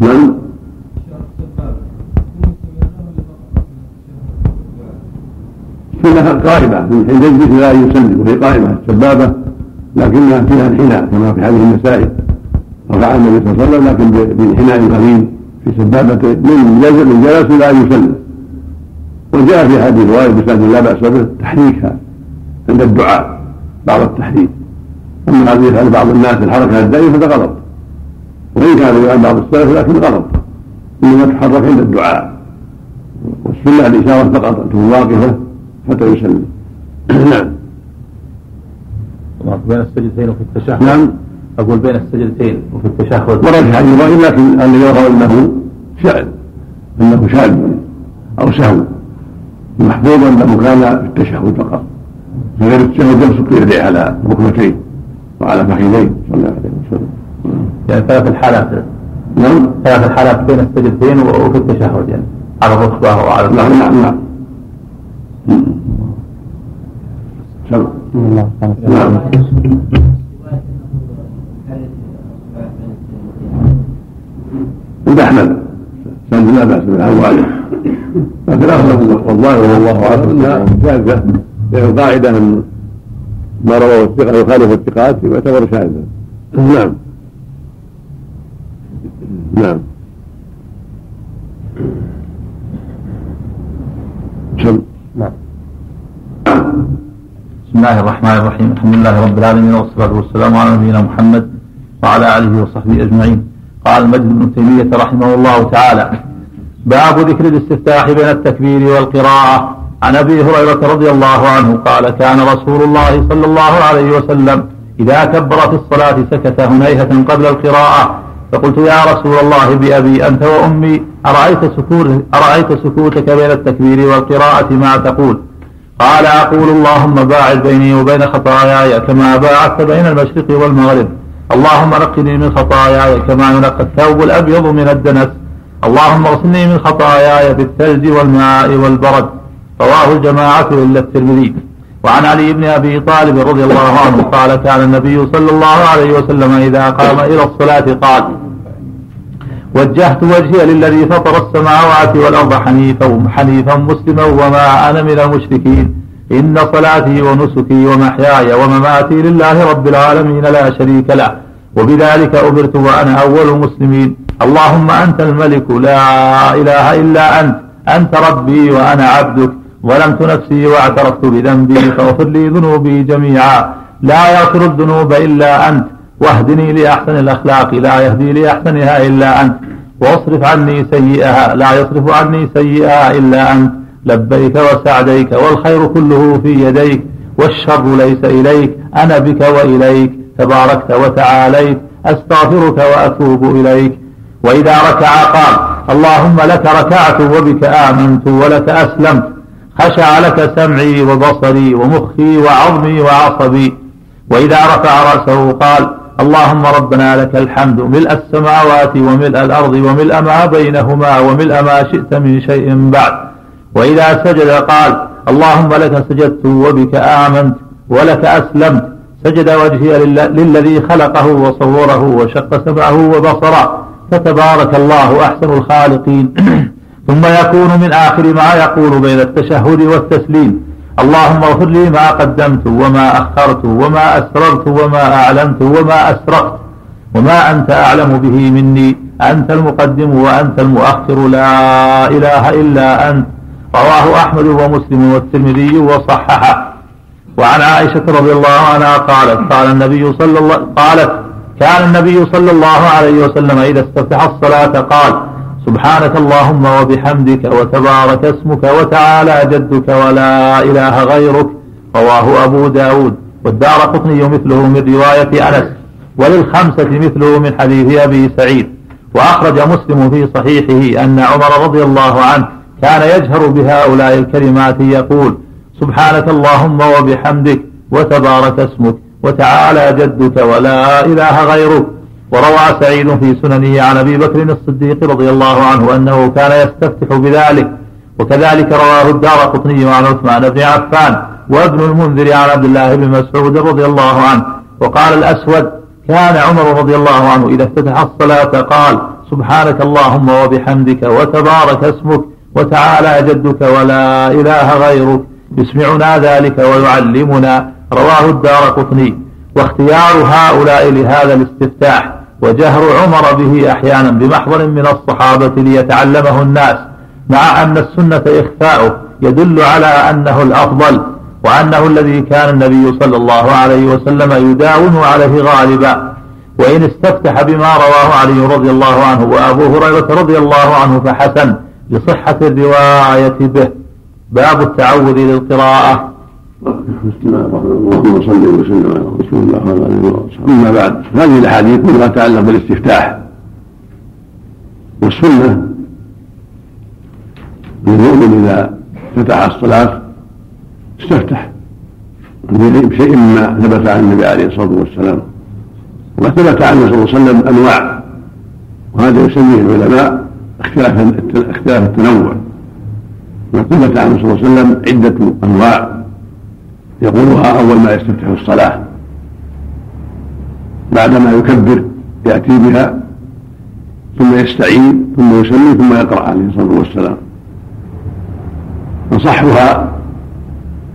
نعم. السنة قائمة من حين يجلس لا يسلم وهي قائمة سبابة لكنها فيها انحناء كما في حديث النسائي رفع النبي صلى الله عليه وسلم لكن بانحناء قليل في سبابة من جلس من جلس لا يسلم. وجاء في حديث وائل بن لا بأس به تحريكها عند الدعاء بعض التحريك. أما هذه يفعل بعض الناس الحركة الدائمة فهذا غلط. وإن كان يفعل بعض السلف لكن غلط. إنما تحرك عند الدعاء. والسنة الإشارة فقط تكون واقفة. حتى يسلم نعم. بين السجدتين وفي التشهد. نعم. أقول بين السجدتين وفي التشهد. ورد في حديث لكن الذي يرى أنه شأن أنه شاذ أو سهو محفوظ أنه كان في التشهد فقط. في غير التشهد يبسط يديه على ركبتيه وعلى فخذيه صلى الله عليه وسلم. يعني ثلاث الحالات. نعم. ثلاث الحالات بين السجدتين وفي التشهد يعني على الركبة وعلى نعم نعم نعم. نعم. عند أحمد. سند لا بأس به لكن اغلب والظاهر والله أعلم. انها شاذة. لأن القاعده ان ما رواه الثقة يخالف الثقات يعتبر شاذا نعم. نعم. نعم بسم الله الرحمن الرحيم الحمد لله رب العالمين والصلاة والسلام على نبينا محمد وعلى آله وصحبه أجمعين قال المجد بن تيمية رحمه الله تعالى باب ذكر الاستفتاح بين التكبير والقراءة عن أبي هريرة رضي الله عنه قال كان رسول الله صلى الله عليه وسلم إذا كبر في الصلاة سكت هنيهة قبل القراءة فقلت يا رسول الله بأبي أنت وأمي أرأيت, أرأيت سكوتك بين التكبير والقراءة ما تقول قال أقول اللهم باعد بيني وبين خطاياي كما باعدت بين المشرق والمغرب. اللهم نقني من خطاياي كما ينقى الثوب الأبيض من الدنس. اللهم اغسلني من خطاياي بالثلج والماء والبرد. رواه الجماعة إلا الترمذي. وعن علي بن أبي طالب رضي الله عنه قال كان النبي صلى الله عليه وسلم إذا قام إلى الصلاة قال وجهت وجهي للذي فطر السماوات والأرض حنيفا حنيفا مسلما وما أنا من المشركين. إن صلاتي ونسكي ومحياي ومماتي لله رب العالمين لا شريك له. وبذلك أمرت وأنا أول المسلمين. اللهم أنت الملك لا إله إلا أنت. أنت ربي وأنا عبدك. ظلمت نفسي واعترفت بذنبي فاغفر لي ذنوبي جميعا. لا يغفر الذنوب إلا أنت. واهدني لأحسن الأخلاق لا يهدي لأحسنها إلا أنت. واصرف عني سيئها لا يصرف عني سيئها إلا أنت. لبيك وسعديك والخير كله في يديك والشر ليس إليك. أنا بك وإليك تباركت وتعاليت أستغفرك وأتوب إليك. وإذا ركع قال اللهم لك ركعت وبك آمنت ولك أسلمت. خشع لك سمعي وبصري ومخي وعظمي وعصبي. وإذا رفع رأسه قال اللهم ربنا لك الحمد. ملء السماوات وملء الأرض وملء ما بينهما وملء ما شئت من شيء بعد. وإذا سجد قال اللهم لك سجدت وبك آمنت ولك أسلمت. سجد وجهي للذي خلقه وصوره وشق سمعه وبصره. فتبارك الله أحسن الخالقين. ثم يكون من آخر ما يقول بين التشهد والتسليم. اللهم اغفر لي ما قدمت وما أخرت وما أسررت وما أعلنت وما أسرقت وما أنت أعلم به مني. أنت المقدم وأنت المؤخر. لا إله إلا أنت. رواه أحمد ومسلم والترمذي وصححه. وعن عائشة رضي الله عنها قالت قال النبي صلى الله قالت كان النبي صلى الله عليه وسلم إذا استفتح الصلاة قال سبحانك اللهم وبحمدك وتبارك اسمك وتعالى جدك ولا إله غيرك رواه أبو داود. والدار قطني مثله من رواية أنس وللخمسة مثله من حديث أبي سعيد. وأخرج مسلم في صحيحه أن عمر رضي الله عنه كان يجهر بهؤلاء الكلمات يقول سبحانك اللهم وبحمدك وتبارك اسمك وتعالى جدك ولا إله غيرك. وروى سعيد في سننه عن أبي بكر الصديق رضي الله عنه أنه كان يستفتح بذلك وكذلك رواه الدار قطني عن عثمان بن عفان وابن المنذر عن عبد الله بن مسعود رضي الله عنه وقال الأسود كان عمر رضي الله عنه إذا افتتح الصلاة قال سبحانك اللهم وبحمدك وتبارك اسمك وتعالى جدك ولا إله غيرك يسمعنا ذلك ويعلمنا. رواه الدار قطني. واختيار هؤلاء لهذا الاستفتاح وجهر عمر به أحيانا بمحضر من الصحابة ليتعلمه الناس مع أن السنة إخفاؤه يدل على أنه الأفضل وأنه الذي كان النبي صلى الله عليه وسلم يداوم عليه غالبا. وإن استفتح بما رواه علي رضي الله عنه وأبو هريرة رضي الله عنه فحسن لصحة الرواية به. باب التعوذ للقراءة. الله اللهم صل وسلم على رسول الله وعلى اله وصحبه أما بعد هذه الأحاديث كلها تتعلق بالاستفتاح والسنة. للمؤمن إذا فتح الصلاة استفتح بشيء مما ثبت عن النبي عليه الصلاة والسلام. وثبت عنه صلى الله عليه وسلم أنواع وهذا يسميه العلماء اختلاف اختلاف التنوع وثبت عنه صلى الله عليه وسلم عدة أنواع. يقولها أول ما يستفتح الصلاة. بعدما يكبر يأتي بها ثم يستعين ثم يسلم ثم يقرأ عليه الصلاة والسلام. أصحها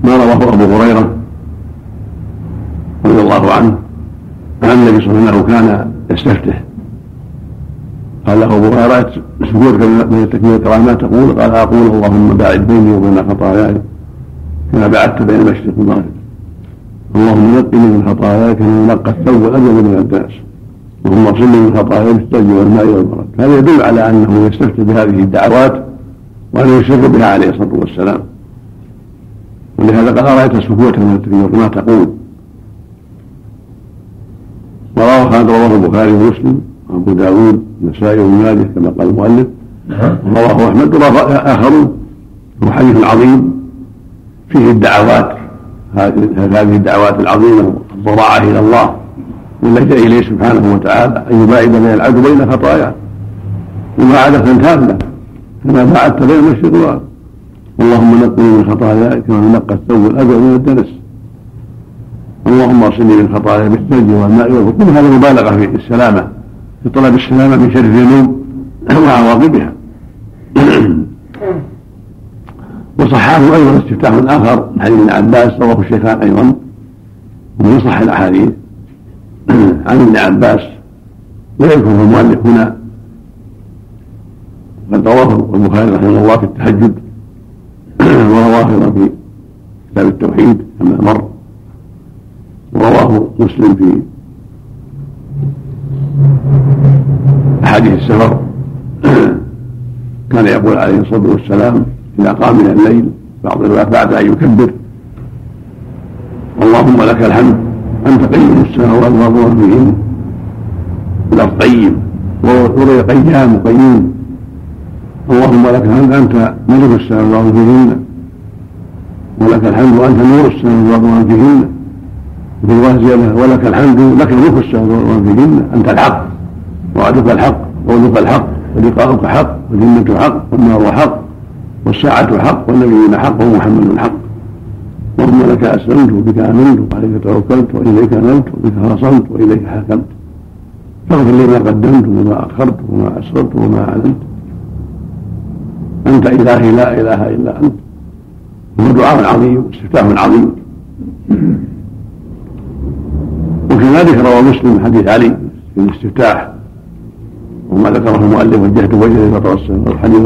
ما رواه أبو هريرة رضي الله عنه عن النبي صلى الله عليه وسلم كان يستفتح. قال له أبو هريرة سجودك من التكبير الكرامات تقول؟ قال أقول اللهم باعد بيني وبين خطاياي كما بعدت بين المشرق والمغرب اللهم نقني من خطاياي كما ينقى الثوب الأبيض من الدنس اللهم اغسلني من خطاياي بالثلج والماء والبرد. هذا يدل على أنه يستفتح بهذه الدعوات وانه يسر بها عليه الصلاة والسلام. ولهذا قال ارايت سكوتا من التكبير ما تقول. ورواه هذا رواه البخاري ومسلم وابو داود النسائي وابن ماجه كما قال المؤلف. ورواه أحمد ورواه اخرون هو حديث عظيم. فيه الدعوات. هذه الدعوات العظيمة الضراعة إلى الله واللجأ إليه سبحانه وتعالى أن يباعد بين العبد بين خطاياه مباعدة تامة كما باعدت بين المشرق اللهم نقني من خطاياي كما نقى الثوب الأبيض من الدنس. اللهم اغسلني من خطاياي بالثلج والماء والبرد. كل هذا مبالغة في السلامة في طلب السلامة من شر الذنوب وعواقبها وصححه أيضا استفتاح آخر من حديث ابن عباس رواه الشيخان أيضا. ومن صح الأحاديث. عن ابن عباس. لا يذكره المؤلف هنا. قد رواه البخاري رحمه الله في التهجد. ورواه أيضا في كتاب التوحيد كما مر. ورواه مسلم في أحاديث السفر. كان يقول عليه الصلاة والسلام إذا قام من الليل بعض الروايات بعد أن يكبر. اللهم لك الحمد. أنت قيم السماوات والأرض فيهن الأرض قيم وروي قيام قيوم اللهم لك الحمد. أنت ملك السماوات فيهن ولك الحمد. وأنت نور السماوات فيهن وفي روايه زياده ولك الحمد. لك ملك السماوات فيهن أنت الحق. وعدك الحق. وقولك الحق. ولقاؤك حق. والجنة حق. والنار حق. والساعة حق والنبيون حق ومحمد حق اللهم لك أسلمت وبك آمنت وعليك توكلت وإليك نلت وبك خاصمت وإليك حكمت فاغفر لي ما قدمت وما أخرت وما أسررت وما أعلنت. أنت إلهي لا إله إلا أنت. هو دعاء عظيم واستفتاح عظيم. وكذلك روى مسلم حديث علي في الاستفتاح وما ذكره المؤلف وجهت وجهه فطر السماء حديث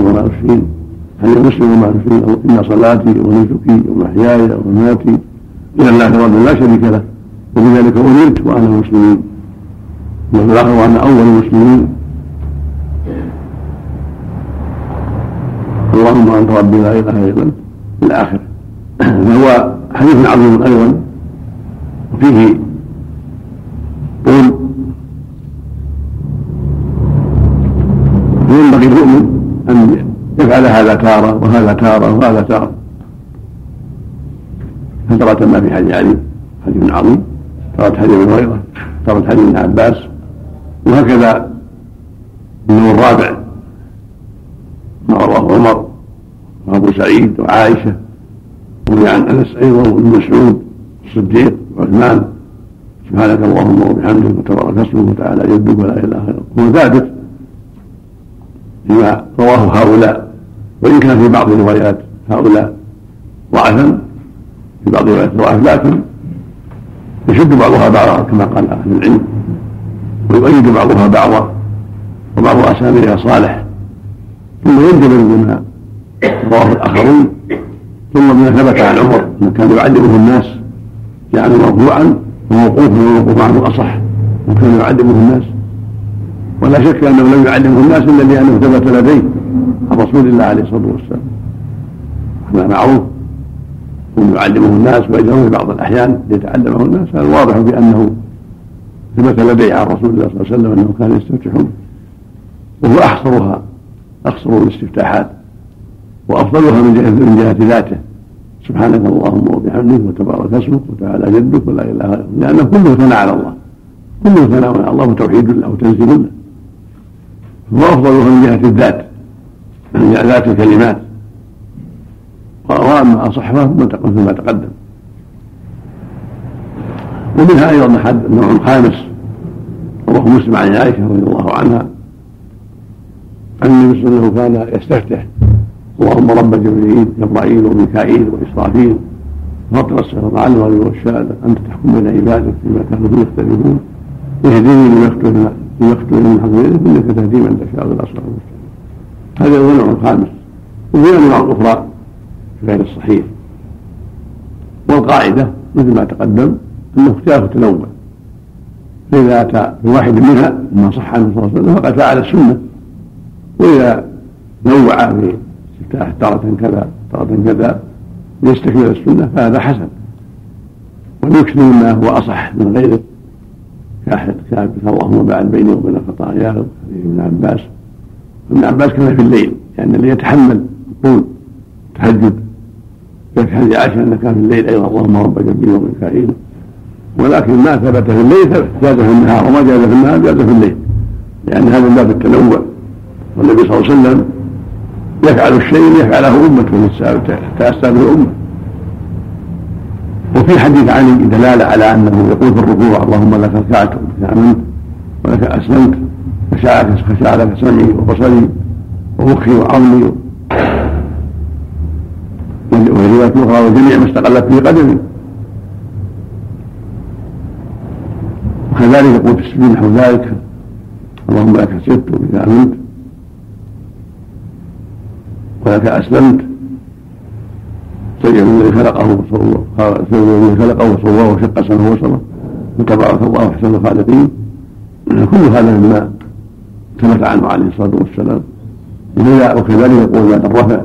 28 حديث مسلم 28 إن صلاتي ونسكي ومحياي ومماتي إلى الله رب لا شريك له وبذلك أمرت وأنا المسلمين وفي الآخر وأنا أول المسلمين. اللهم أنت ربي لا إله إلا أنت. إلى اخره فهو حديث عظيم أيضا. وفيه قول يفعل هذا تارة وهذا تارة وهذا تارة. فترة ما في حديث علي؟ حديث عظيم. ترى حديث أبي هريرة. ترى حديث ابن عباس. وهكذا النوع الرابع ما رواه عمر وأبو سعيد وعائشة وروي عن أنس أيضا وابن مسعود الصديق وعثمان. سبحانك اللهم وبحمدك وتبارك اسمك وتعالى جدك ولا إله إلا هو ثابت فيما رواه هؤلاء. وإن كان في بعض روايات هؤلاء ضعفا في بعض روايات ضعف لكن يشد بعضها بعضا كما قال أهل العلم ويؤيد بعضها بعضا وبعض أساميها صالح ثم ينجبر بما رواه الآخرون ثم بما ثبت عن عمر إنه كان يعلمه الناس يعني مرفوعا وموقوفا وموقوف عنه أصح وكان يعلمه الناس. ولا شك أنه لم يعلمه الناس إلا لأنه ثبت لديه. رسول الله عليه الصلاة والسلام. هذا معروف انه يعلمه الناس ويجره في بعض الأحيان ليتعلمه الناس هذا واضح بأنه ثبت لديه عن رسول الله صلى الله عليه وسلم انه كان يستفتح وهو أحصرها اقصر الاستفتاحات وأفضلها من جهه من جهة ذاته. سبحانك اللهم وبحمدك وتبارك اسمك وتعالى جدك ولا إله إلا أنت لأنه كله ثناء على الله. كله ثناء على الله وتوحيد له وتنزيل له. افضلها من جهة الذات. ذات الكلمات واما اصحها ما تقدم ومنها أيضا حد نوع خامس رواه مسلم عن عائشه رضي الله عنها عن النبي صلى الله عليه وسلم كان يستفتح اللهم رب جبريل جبرائيل وميكائيل واسرافيل فاطر السماء المغرب والشهاده انت تحكم بين عبادك فيما كانوا فيه يختلفون اهدني لما يختلف من حق انك تهدي من تشاء إلى صراط هذا هو النوع الخامس وفي انواع أخرى غير الصحيح. والقاعدة مثل ما تقدم أنه اختلاف تنوع فإذا أتى بواحد منها ما صح عنه صلى الله عليه وسلم فقد فعل السنة. وإذا نوع في استفتاح تارة كذا تارة كذا ليستكمل السنة فهذا حسن. ويكثر مما هو أصح من غيره. كحديث اللهم بعد بيني وبين خطاياي حديث ابن عباس. ابن عباس كان في الليل لأن يعني اللي يتحمل يقول تهجد. في حديث عائشة أنه كان في الليل أيضا اللهم رب جبريل وميكائيل ولكن ما ثبت في الليل جاز في النهار وما جاز في النهار جاز في الليل. لأن هذا من باب التنوع. والنبي صلى الله عليه وسلم يفعل الشيء يفعله أمته تأسى به أمة. وفي حديث علي دلالة على أنه يقول في الركوع اللهم لك ركعت وبك آمنت ولك أسلمت. لك سمعي وبصري ومخي وعظمي ورواية أخرى وجميع ما استقلت به قدمي وكذلك يقول في السجود نحو ذلك اللهم لك سرت وبك آمنت ولك أسلمت. سيد الذي خلقه سيد الذي خلقه وصوره وشق سمه وصره وتبارك الله احسن الخالقين. كل هذا مما ثبت عنه عليه الصلاة والسلام. وكذلك يقول بعد الرفع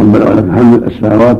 ربنا ولك الحمد السماوات